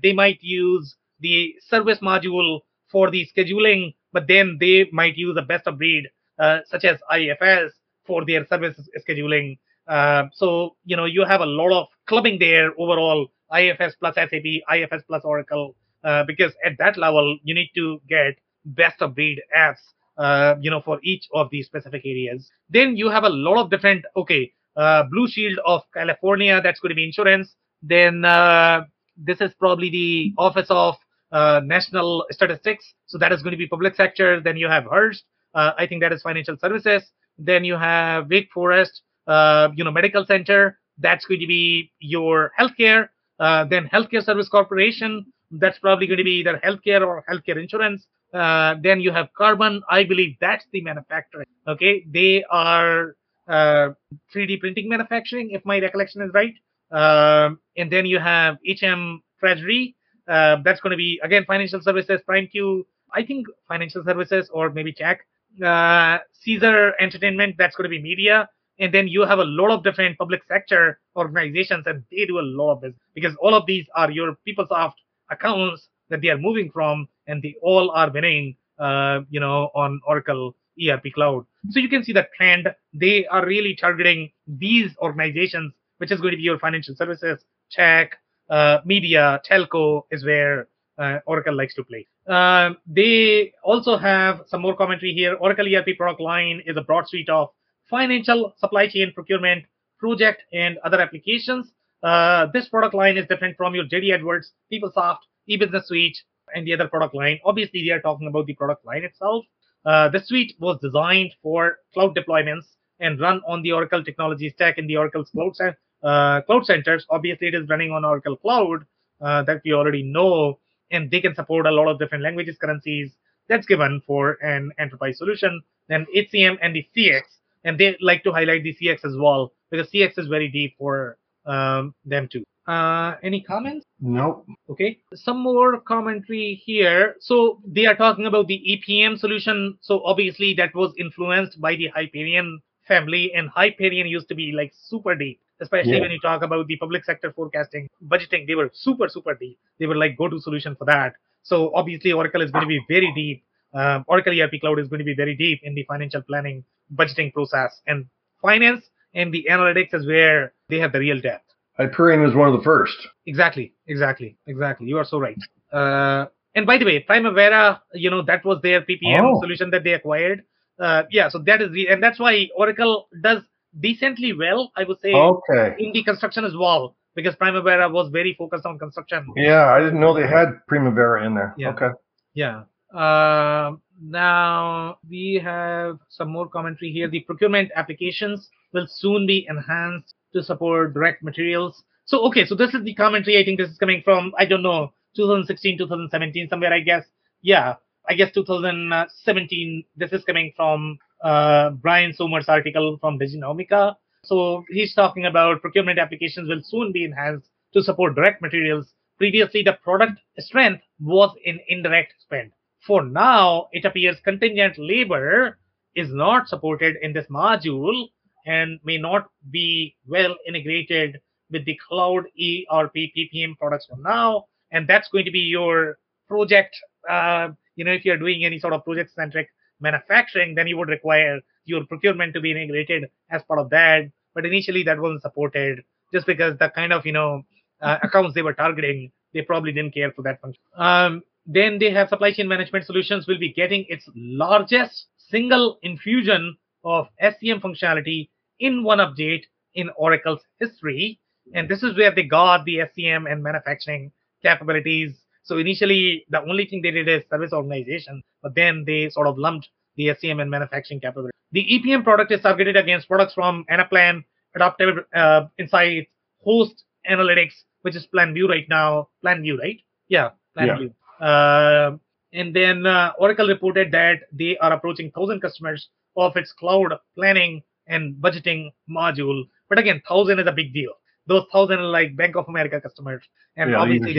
they might use the service module for the scheduling, but then they might use a best of breed uh, such as IFS for their service scheduling. Uh, so, you know, you have a lot of clubbing there overall, IFS plus SAP, IFS plus Oracle, uh, because at that level, you need to get best of breed apps, uh, you know, for each of these specific areas. Then you have a lot of different, okay, uh, Blue Shield of California, that's going to be insurance. Then uh, this is probably the Office of National Statistics. So that is going to be public sector. Then you have Hearst, uh, I think that is financial services. Then you have Wake Forest, uh, you know, medical center. That's going to be your healthcare. Uh, then Healthcare Service Corporation, that's probably going to be either healthcare or healthcare insurance. Uh, then you have Carbon, I believe that's the manufacturing. Okay, they are uh, 3D printing manufacturing, if my recollection is right. Um, and then you have HM Treasury, uh, that's going to be again financial services, PrimeQ, I think financial services or maybe check. Uh, Caesar Entertainment, that's going to be media. And then you have a lot of different public sector organizations, and they do a lot of business because all of these are your PeopleSoft accounts that they are moving from, and they all are winning, uh, you know, on Oracle ERP Cloud. So you can see the trend. They are really targeting these organizations, which is going to be your financial services, tech, uh, media, telco is where uh, Oracle likes to play. Uh, they also have some more commentary here. Oracle ERP product line is a broad suite of financial, supply chain, procurement, project, and other applications. Uh, this product line is different from your JD Edwards, PeopleSoft, eBusiness Suite, and the other product line. Obviously, they are talking about the product line itself. Uh, the suite was designed for cloud deployments and run on the Oracle technology stack in the Oracle's cloud, uh, cloud centers. Obviously, it is running on Oracle Cloud uh, that we already know, and they can support a lot of different languages, currencies. That's given for an enterprise solution. Then HCM and the CX, and they like to highlight the CX as well because CX is very deep for um, them too. Uh, any comments? Nope. Okay, some more commentary here. So they are talking about the EPM solution. So obviously that was influenced by the Hyperion family, and Hyperion used to be like super deep, especially Yeah. when you talk about the public sector forecasting, budgeting. They were super super deep. They were like go-to solution for that. So obviously Oracle is going to be very deep. Um, Oracle ERP Cloud is going to be very deep in the financial planning, budgeting process, and finance and the analytics is where they have the real depth. Hyperion was one of the first. Exactly, exactly, exactly. You are so right. Uh, and by the way, Primavera, you know, that was their PPM Oh. solution that they acquired. Uh, yeah, so that is the, and that's why Oracle does decently well, I would say, Okay. in the construction as well, because Primavera was very focused on construction. Yeah, I didn't know they had Primavera in there. Yeah. Okay. Yeah. Um now we have some more commentary here. The procurement applications will soon be enhanced to support direct materials. So, okay, so this is the commentary. I think this is coming from, I don't know, 2016, 2017, somewhere, I guess. Yeah, I guess 2017. This is coming from uh, Brian Sommer's article from Diginomica. So he's talking about procurement applications will soon be enhanced to support direct materials. Previously, the product strength was in indirect spend. For now, it appears contingent labor is not supported in this module and may not be well integrated with the cloud ERP PPM products for now. And that's going to be your project. Uh, you know, if you're doing any sort of project centric manufacturing, then you would require your procurement to be integrated as part of that. But initially, that wasn't supported just because the kind of, you know, uh, accounts they were targeting, they probably didn't care for that function. Um, then they have supply chain management solutions will be getting its largest single infusion of SCM functionality in one update in Oracle's history. And this is where they got the SCM and manufacturing capabilities. So initially, the only thing they did is service organization, but then they sort of lumped the SCM and manufacturing capability. The EPM product is targeted against products from Anaplan, Adaptive uh, Insights, Host Analytics, which is PlanView right now. PlanView, right? Yeah, PlanView. Uh, and then uh, Oracle reported that they are approaching 1,000 customers of its cloud planning and budgeting module. But again, 1,000 is a big deal. Those 1,000 are like Bank of America customers. And Yeah, obviously,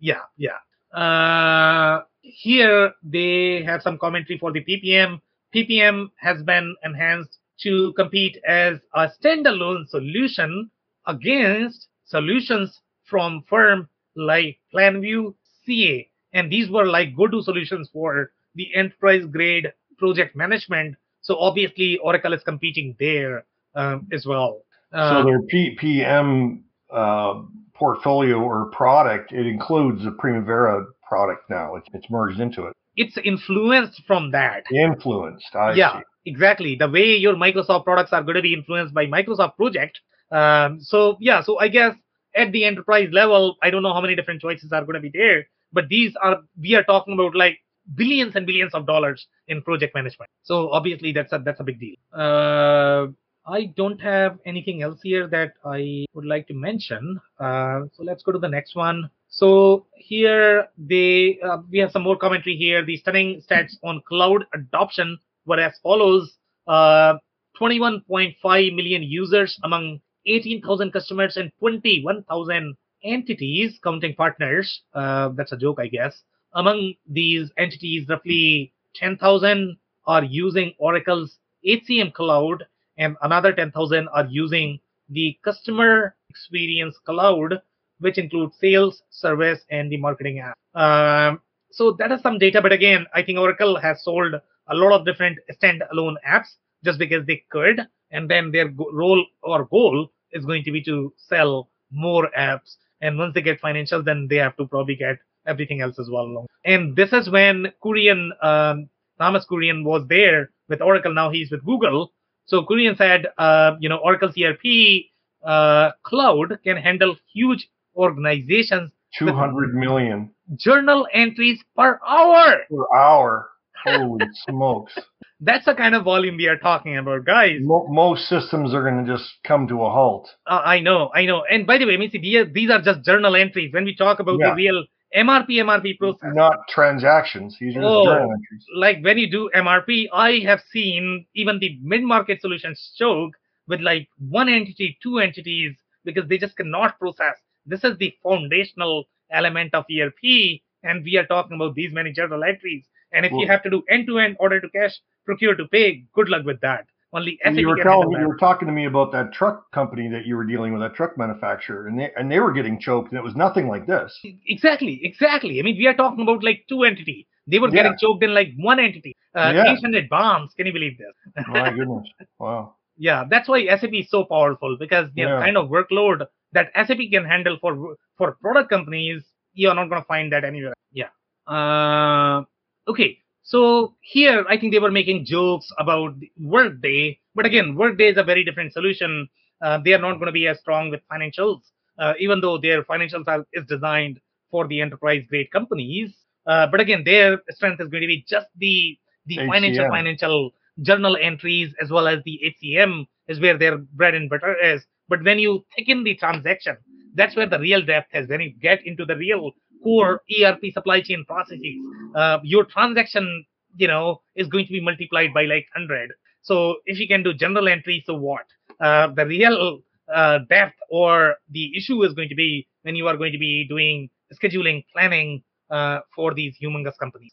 yeah, yeah. Uh, here they have some commentary for the PPM. PPM has been enhanced to compete as a standalone solution against solutions from firm like PlanView, CA, and these were like go-to solutions for the enterprise grade project management. So obviously Oracle is competing there um, as well. Uh, so their PPM uh, portfolio or product, it includes the Primavera product now. It's, it's merged into it. it's influenced from that. Influenced. I yeah, see. exactly. The way your Microsoft products are going to be influenced by Microsoft project. Um, so yeah, so I guess at the enterprise level, I don't know how many different choices are going to be there, but these are we are talking about like billions and billions of dollars in project management. So obviously that's a that's a big deal. Uh, I don't have anything else here that I would like to mention. Uh, so let's go to the next one. So here they uh, we have some more commentary here. The stunning stats on cloud adoption were as follows: uh, 21.5 million users among 18,000 customers and 21,000 entities, counting partners. Uh, that's a joke, I guess. Among these entities, roughly 10,000 are using Oracle's HCM cloud, and another 10,000 are using the customer experience cloud, which includes sales, service, and the marketing app. Um, so that is some data, but again, I think Oracle has sold a lot of different standalone apps just because they could, and then their go- role or goal is going to be to sell more apps. And once they get financials, then they have to probably get everything else as well. along. And this is when Kurian, um, Thomas Kurian was there with Oracle. Now he's with Google. So Kurian said, uh, you know, Oracle ERP uh, cloud can handle huge organizations. 200 million journal entries per hour per hour. Holy <laughs> smokes. That's the kind of volume we are talking about, guys. Mo- most systems are going to just come to a halt. Uh, I know, I know. And by the way, I mean, see, these, these are just journal entries. When we talk about Yeah. the real MRP, MRP process, Not transactions. These are Oh. journal entries. like when you do MRP, I have seen even the mid-market solutions choke with like one entity, two entities, because they just cannot process. This is the foundational element of ERP, and we are talking about these many journal entries. And if you have to do end-to-end order to cash, procure to pay, good luck with that. Only SAP You were telling handle me, that. you were talking to me about that truck company that you were dealing with, that truck manufacturer, and they and they were getting choked, and it was nothing like this. Exactly, exactly. I mean, we are talking about like two entity. They were Yeah. getting choked in like one entity. Uh, Yeah. 800 BOMs. Can you believe this? <laughs> My goodness, wow. Yeah, that's why SAP is so powerful because the Yeah. kind of workload that SAP can handle for for product companies, you are not going to find that anywhere. Yeah. Uh, okay. So here, I think they were making jokes about Workday, but again, Workday is a very different solution. Uh, they are not going to be as strong with financials, uh, even though their financials are is designed for the enterprise grade companies. Uh, but again, their strength is going to be just the the financial financial journal entries as well as the HCM is where their bread and butter is. But when you thicken the transaction, that's where the real depth is. When you get into the real core ERP supply chain processes, uh, your transaction, you know, is going to be multiplied by like 100. So if you can do journal entry, so what? Uh, the real uh, depth or the issue is going to be when you are going to be doing scheduling, planning uh, for these humongous companies.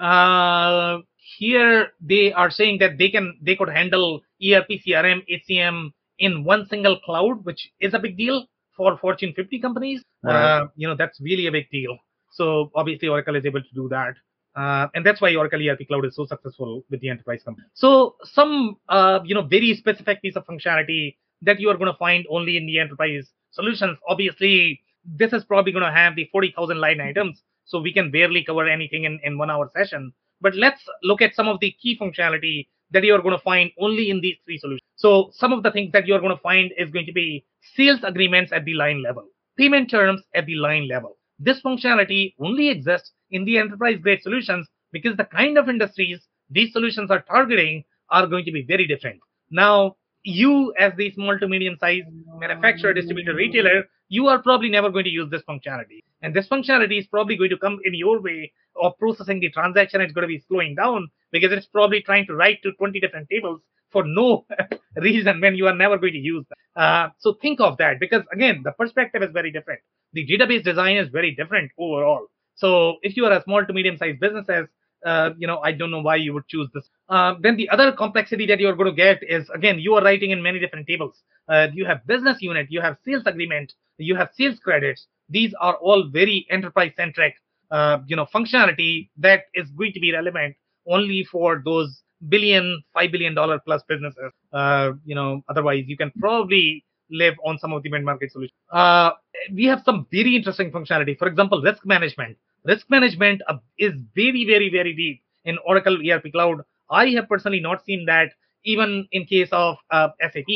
Uh, here they are saying that they can they could handle ERP, CRM, HCM in one single cloud, which is a big deal for Fortune 50 companies. Right. Uh, you know that's really a big deal. So obviously Oracle is able to do that. Uh, and that's why Oracle ERP Cloud is so successful with the enterprise company. So some, uh, you know, very specific piece of functionality that you are going to find only in the enterprise solutions. Obviously, this is probably going to have the 40,000 line items, so we can barely cover anything in, in one hour session. But let's look at some of the key functionality that you are going to find only in these three solutions. So some of the things that you are going to find is going to be sales agreements at the line level, payment terms at the line level. This functionality only exists in the enterprise grade solutions because the kind of industries these solutions are targeting are going to be very different. Now, you as the small to medium sized manufacturer, distributor, retailer, you are probably never going to use this functionality. And this functionality is probably going to come in your way of processing the transaction. It's going to be slowing down because it's probably trying to write to 20 different tables for no <laughs> reason when you are never going to use that. Uh, so think of that because again, the perspective is very different. The database design is very different overall. So if you are a small to medium sized businesses, uh, you know, I don't know why you would choose this. Uh, then the other complexity that you're going to get is again, you are writing in many different tables. Uh, you have business unit, you have sales agreement, you have sales credits. These are all very enterprise centric, uh, you know, functionality that is going to be relevant only for those billion, five billion dollar plus businesses. Uh, you know, otherwise you can probably live on some of the mid-market solutions. Uh, we have some very interesting functionality. For example, risk management. Risk management uh, is very, very, very deep in Oracle ERP Cloud. I have personally not seen that even in case of uh, SAP.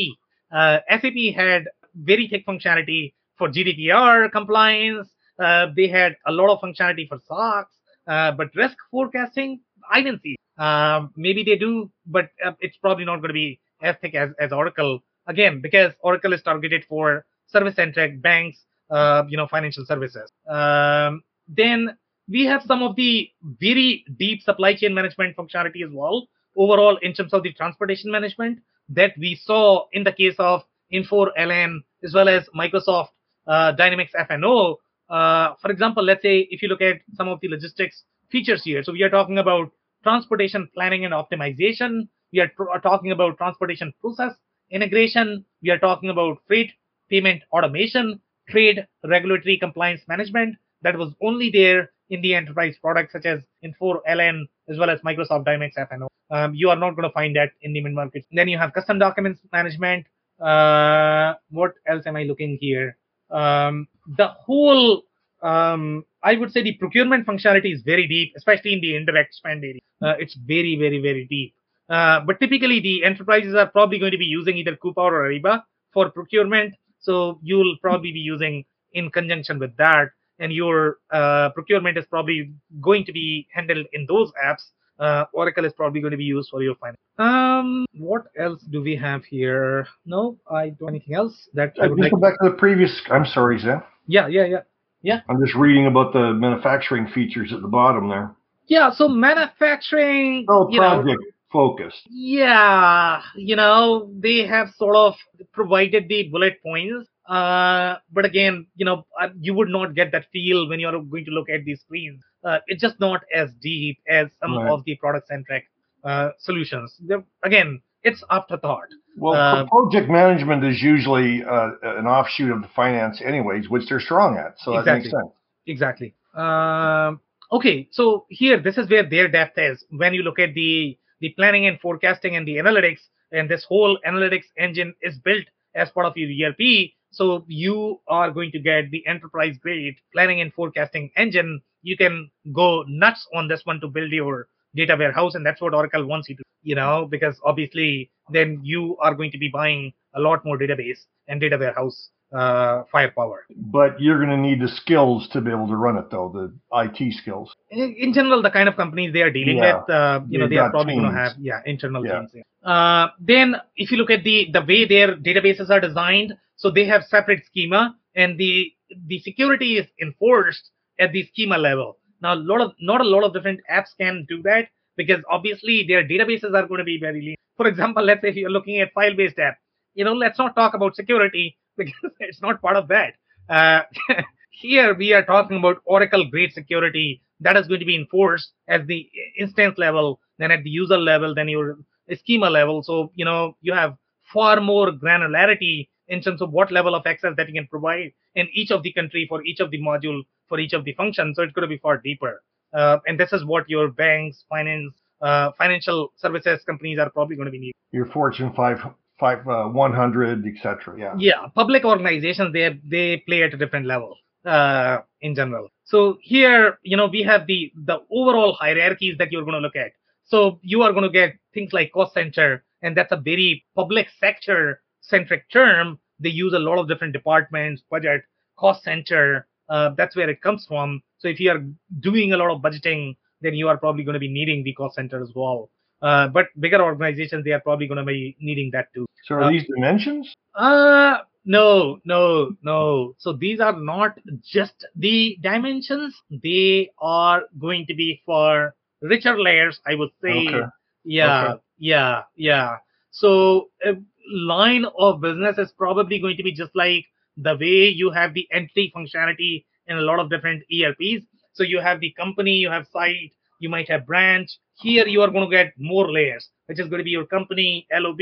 Uh, SAP had very thick functionality for GDPR compliance. Uh, they had a lot of functionality for SOX, uh, but risk forecasting, I didn't see. Um, maybe they do, but uh, it's probably not going to be as thick as, as Oracle. Again, because Oracle is targeted for service-centric banks, uh, you know, financial services. Um, then we have some of the very deep supply chain management functionality as well. Overall, in terms of the transportation management that we saw in the case of Infor LN as well as Microsoft uh, Dynamics F&O. Uh, for example, let's say if you look at some of the logistics features here, so we are talking about transportation planning and optimization. We are, are talking about transportation process integration. We are talking about freight payment automation, trade regulatory compliance management that was only there in the enterprise products such as Infor LN as well as Microsoft Dynamics F&O. Um, you are not going to find that in the mid market. Then you have custom documents management. Uh, what else am I looking here? Um, the whole, um, I would say the procurement functionality is very deep, especially in the indirect spend area. Uh, it's very, very, very deep. Uh, but typically, the enterprises are probably going to be using either Coupa or Ariba for procurement. So you'll probably be using in conjunction with that, and your uh, procurement is probably going to be handled in those apps. Uh, Oracle is probably going to be used for your finance. Um, what else do we have here? No, I don't anything else that I Uh, would like. go back to the previous. I'm sorry, Zen. Yeah, yeah, yeah. yeah. I'm just reading about the manufacturing features at the bottom there. Yeah, so manufacturing, Oh, you know, project focused. yeah, you know, they have sort of provided the bullet points. Uh, but again, you know, uh, you would not get that feel when you're going to look at these screens. Uh, it's just not as deep as some Right. of the product-centric uh, solutions. They're, again, it's afterthought. Well, Uh, project management is usually uh, an offshoot of the finance, anyways, which they're strong at. So that makes Exactly. sense. Exactly. Um, okay, so here this is where their depth is. When you look at the the planning and forecasting and the analytics, and this whole analytics engine is built as part of your ERP. So you are going to get the enterprise grade planning and forecasting engine. You can go nuts on this one to build your data warehouse, and that's what Oracle wants you to, you know, because obviously then you are going to be buying a lot more database and data warehouse uh, firepower. But you're going to need the skills to be able to run it, though, the IT skills. in, in general, the kind of companies they are dealing Yeah. with, uh, you know, They've they are probably going to have yeah internal Yeah. teams. yeah. Uh, then, if you look at the the way their databases are designed, so they have separate schema, and the the security is enforced at the schema level. Now, a lot of not a lot of different apps can do that because obviously their databases are going to be very lean. For example, let's say if you're looking at file-based app, you know, let's not talk about security <laughs> because it's not part of that. Uh, <laughs> here we are talking about Oracle grade security that is going to be enforced at the instance level, then at the user level, then your schema level. So you know you have far more granularity in terms of what level of access that you can provide in each of the country for each of the module for each of the functions. So it's going to be far deeper. Uh, and this is what your banks, finance, uh, financial services companies are probably going to be needing. Your Fortune 5, five uh, 100, etc. Yeah. yeah public organizations they they play at a different level uh in general so here you know we have the the overall hierarchies that you're going to look at so you are going to get things like cost center and that's a very public sector centric term they use a lot of different departments budget cost center uh, that's where it comes from so if you are doing a lot of budgeting then you are probably going to be needing the cost center as well uh, but bigger organizations they are probably going to be needing that too So are Uh, these dimensions? uh no, no, no. So these are not just the dimensions. They are going to be for richer layers, I would say. Okay. Yeah, Okay. yeah, yeah. So a line of business is probably going to be just like the way you have the entry functionality in a lot of different ERPs. So you have the company, you have site, you might have branch. Here you are going to get more layers, which is going to be your company, LOB,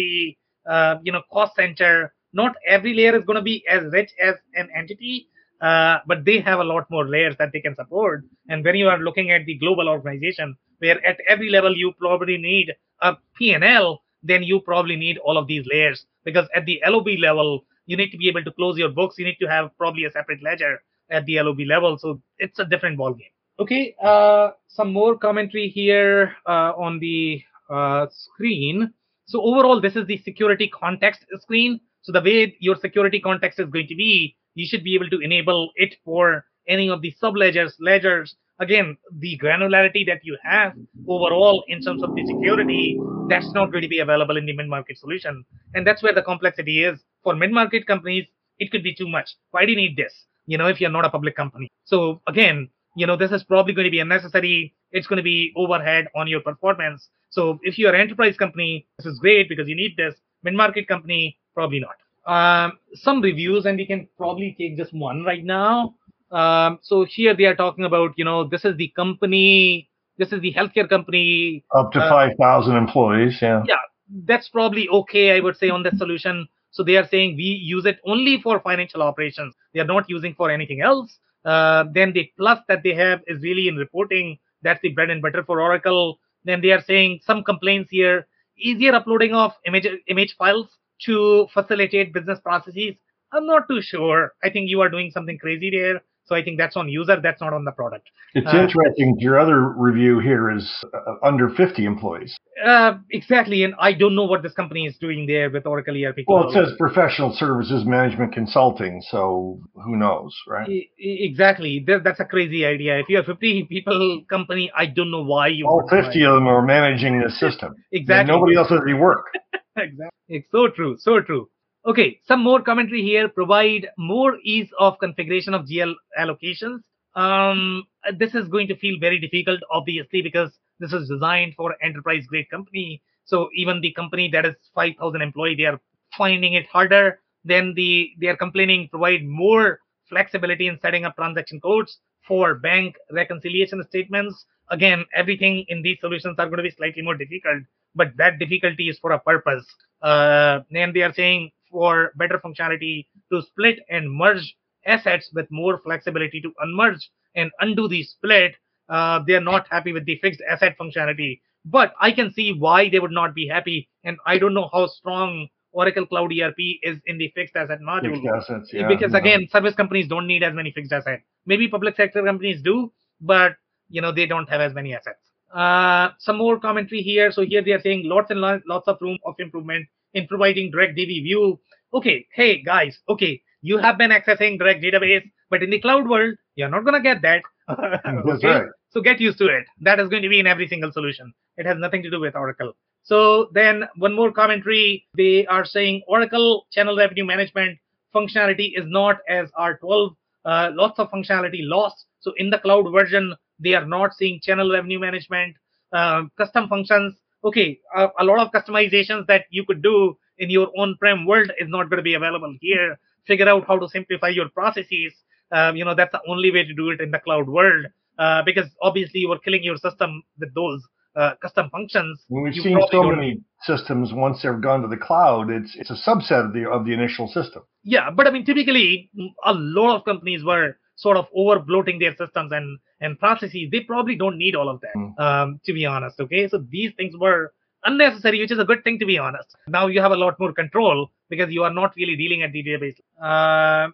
uh, you know, cost center. Not every layer is going to be as rich as an entity, uh, but they have a lot more layers that they can support. And when you are looking at the global organization, where at every level you probably need a P&L, then you probably need all of these layers because at the LOB level, you need to be able to close your books. You need to have probably a separate ledger at the LOB level. So it's a different ballgame. Okay, uh, some more commentary here uh, on the uh, screen. So overall, this is the security context screen. So the way your security context is going to be, you should be able to enable it for any of the sub ledgers, ledgers, again, the granularity that you have overall in terms of the security, that's not going to be available in the mid-market solution. And that's where the complexity is. For mid-market companies, it could be too much. Why do you need this? You know, if you're not a public company. So again, you know, this is probably going to be unnecessary. It's going to be overhead on your performance. So if you're an enterprise company, this is great because you need this. Mid-market company, probably not. Um, some reviews, and we can probably take just one right now. Um, so here they are talking about, you know, this is the company, this is the healthcare company. Up to Uh, 5,000 employees, yeah. Yeah, that's probably okay, I would say, on that solution. So they are saying we use it only for financial operations. They are not using for anything else. Uh, then the plus that they have is really in reporting. That's the bread and butter for Oracle. Then they are saying some complaints here, easier uploading of image image files to facilitate business processes. I'm not too sure. I think you are doing something crazy there. So I think that's on user. That's not on the product. It's Uh, interesting. Your other review here is uh, under 50 employees. Uh, exactly. And I don't know what this company is doing there with Oracle ERP. Well, it says professional services management consulting, so who knows, right? E- Exactly. That, that's a crazy idea. If you're a 50 people company, I don't know why you. All 50 of them are managing the system. And Exactly. nobody else does any work. <laughs> exactly. It's so true. So true. Okay. Some more commentary here. Provide more ease of configuration of GL allocations. Um, this is going to feel very difficult, obviously, because this is designed for enterprise grade company. So even the company that is 5,000 employee, they are finding it harder. Then the they are complaining provide more flexibility in setting up transaction codes for bank reconciliation statements. Again, everything in these solutions are going to be slightly more difficult, but that difficulty is for a purpose. Uh, and they are saying for better functionality to split and merge assets with more flexibility to unmerge and undo the split. Uh, they are not happy with the fixed asset functionality, but I can see why they would not be happy. And I don't know how strong Oracle Cloud ERP is in the fixed asset module Fixed assets, yeah. because yeah. again service companies don't need as many fixed assets maybe public sector companies do but you know they don't have as many assets uh, some more commentary here so here they are saying lots and lo- lots of room of improvement in providing direct db view okay hey guys okay you have been accessing direct database but in the cloud world you're not to get that <laughs> okay right. so get used to it that is going to be in every single solution it has nothing to do with oracle so then one more commentary, they are saying Oracle channel revenue management functionality is not as R12. Uh, lots of functionality lost. So in the cloud version, they are not seeing channel revenue management, um, custom functions. Okay, a, a lot of customizations that you could do in your on-prem world is not going to be available here. Figure out how to simplify your processes. Um, you know that's the only way to do it in the cloud world uh, because obviously you are killing your system with those uh, custom functions. When we've you seen so many systems once they've gone to the cloud, it's it's a subset of the of the initial system. Yeah, but I mean, typically, a lot of companies were sort of over bloating their systems and and processes. They probably don't need all of that, Mm. um, to be honest. Okay, so these things were unnecessary, which is a good thing to be honest. Now you have a lot more control because you are not really dealing at the database. Uh,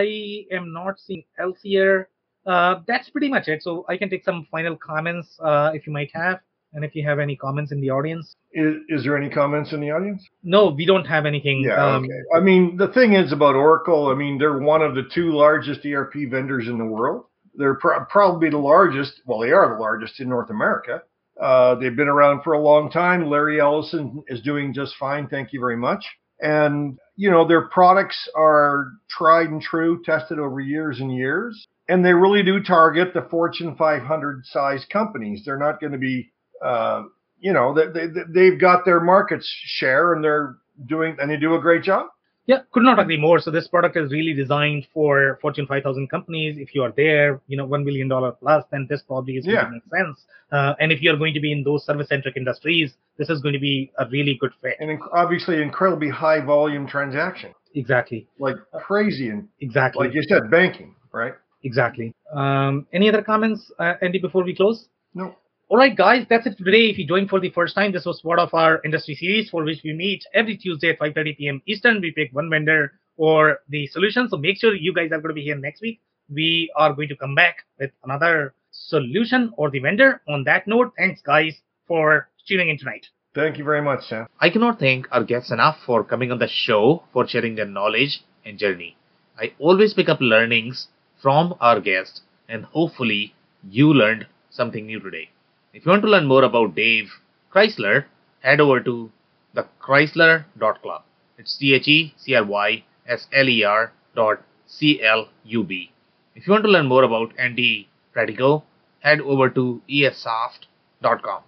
I am not seeing else here. Uh, that's pretty much it. So I can take some final comments uh, if you might have, and if you have any comments in the audience. Is, is there any comments in the audience? No, we don't have anything. Yeah, um, okay. I mean, the thing is about Oracle, I mean, they're one of the two largest ERP vendors in the world. They're pro- probably the largest, well, they are the largest in North America. Uh, they've been around for a long time. Larry Ellison is doing just fine. Thank you very much. And, you know, their products are tried and true, tested over years and years. And they really do target the Fortune 500 size companies. They're not going to be, uh, you know, they, they, they've got their market share and they're doing, and they do a great job. Yeah, could not agree more. So this product is really designed for Fortune 5000 companies. If you are there, you know, one billion dollar plus, then this probably is going Yeah. to make sense. Uh, and if you are going to be in those service-centric industries, this is going to be a really good fit. And inc- obviously, incredibly high volume transaction, Exactly, like crazy, and exactly, like you said, banking, right? exactly. Um, any other comments, uh, Andy, before we close? No. All right, guys, that's it for today. If you joined for the first time, this was part of our industry series for which we meet every Tuesday at 5:30 p.m. Eastern. We pick one vendor or the solution. So make sure you guys are going to be here next week. We are going to come back with another solution or the vendor. On that note, thanks, guys, for tuning in tonight. Thank you very much, Sam. I cannot thank our guests enough for coming on the show for sharing their knowledge and journey. I always pick up learnings from our guests and hopefully you learned something new today. If you want to learn more about Dave Chrysler, head over to the Chrysler.club. It's C H E C R Y S L E R dot C L U B. If you want to learn more about Andy Pratico, head over to essoft.com.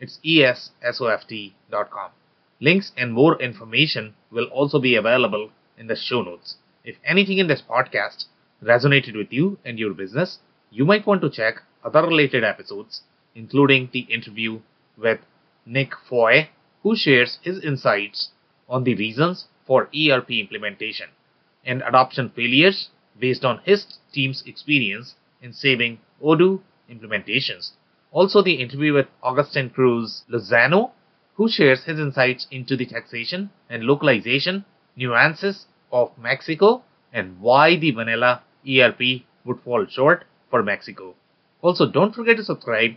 It's esoft.com. Links and more information will also be available in the show notes. If anything in this podcast resonated with you and your business, you might want to check other related episodes, including the interview with Nick Foy, who shares his insights on the reasons for ERP implementation and adoption failures based on his team's experience in saving Odoo implementations. Also, the interview with Augustin Cruz Lozano, who shares his insights into the taxation and localization nuances of Mexico and why the vanilla ERP would fall short for Mexico. Also, don't forget to subscribe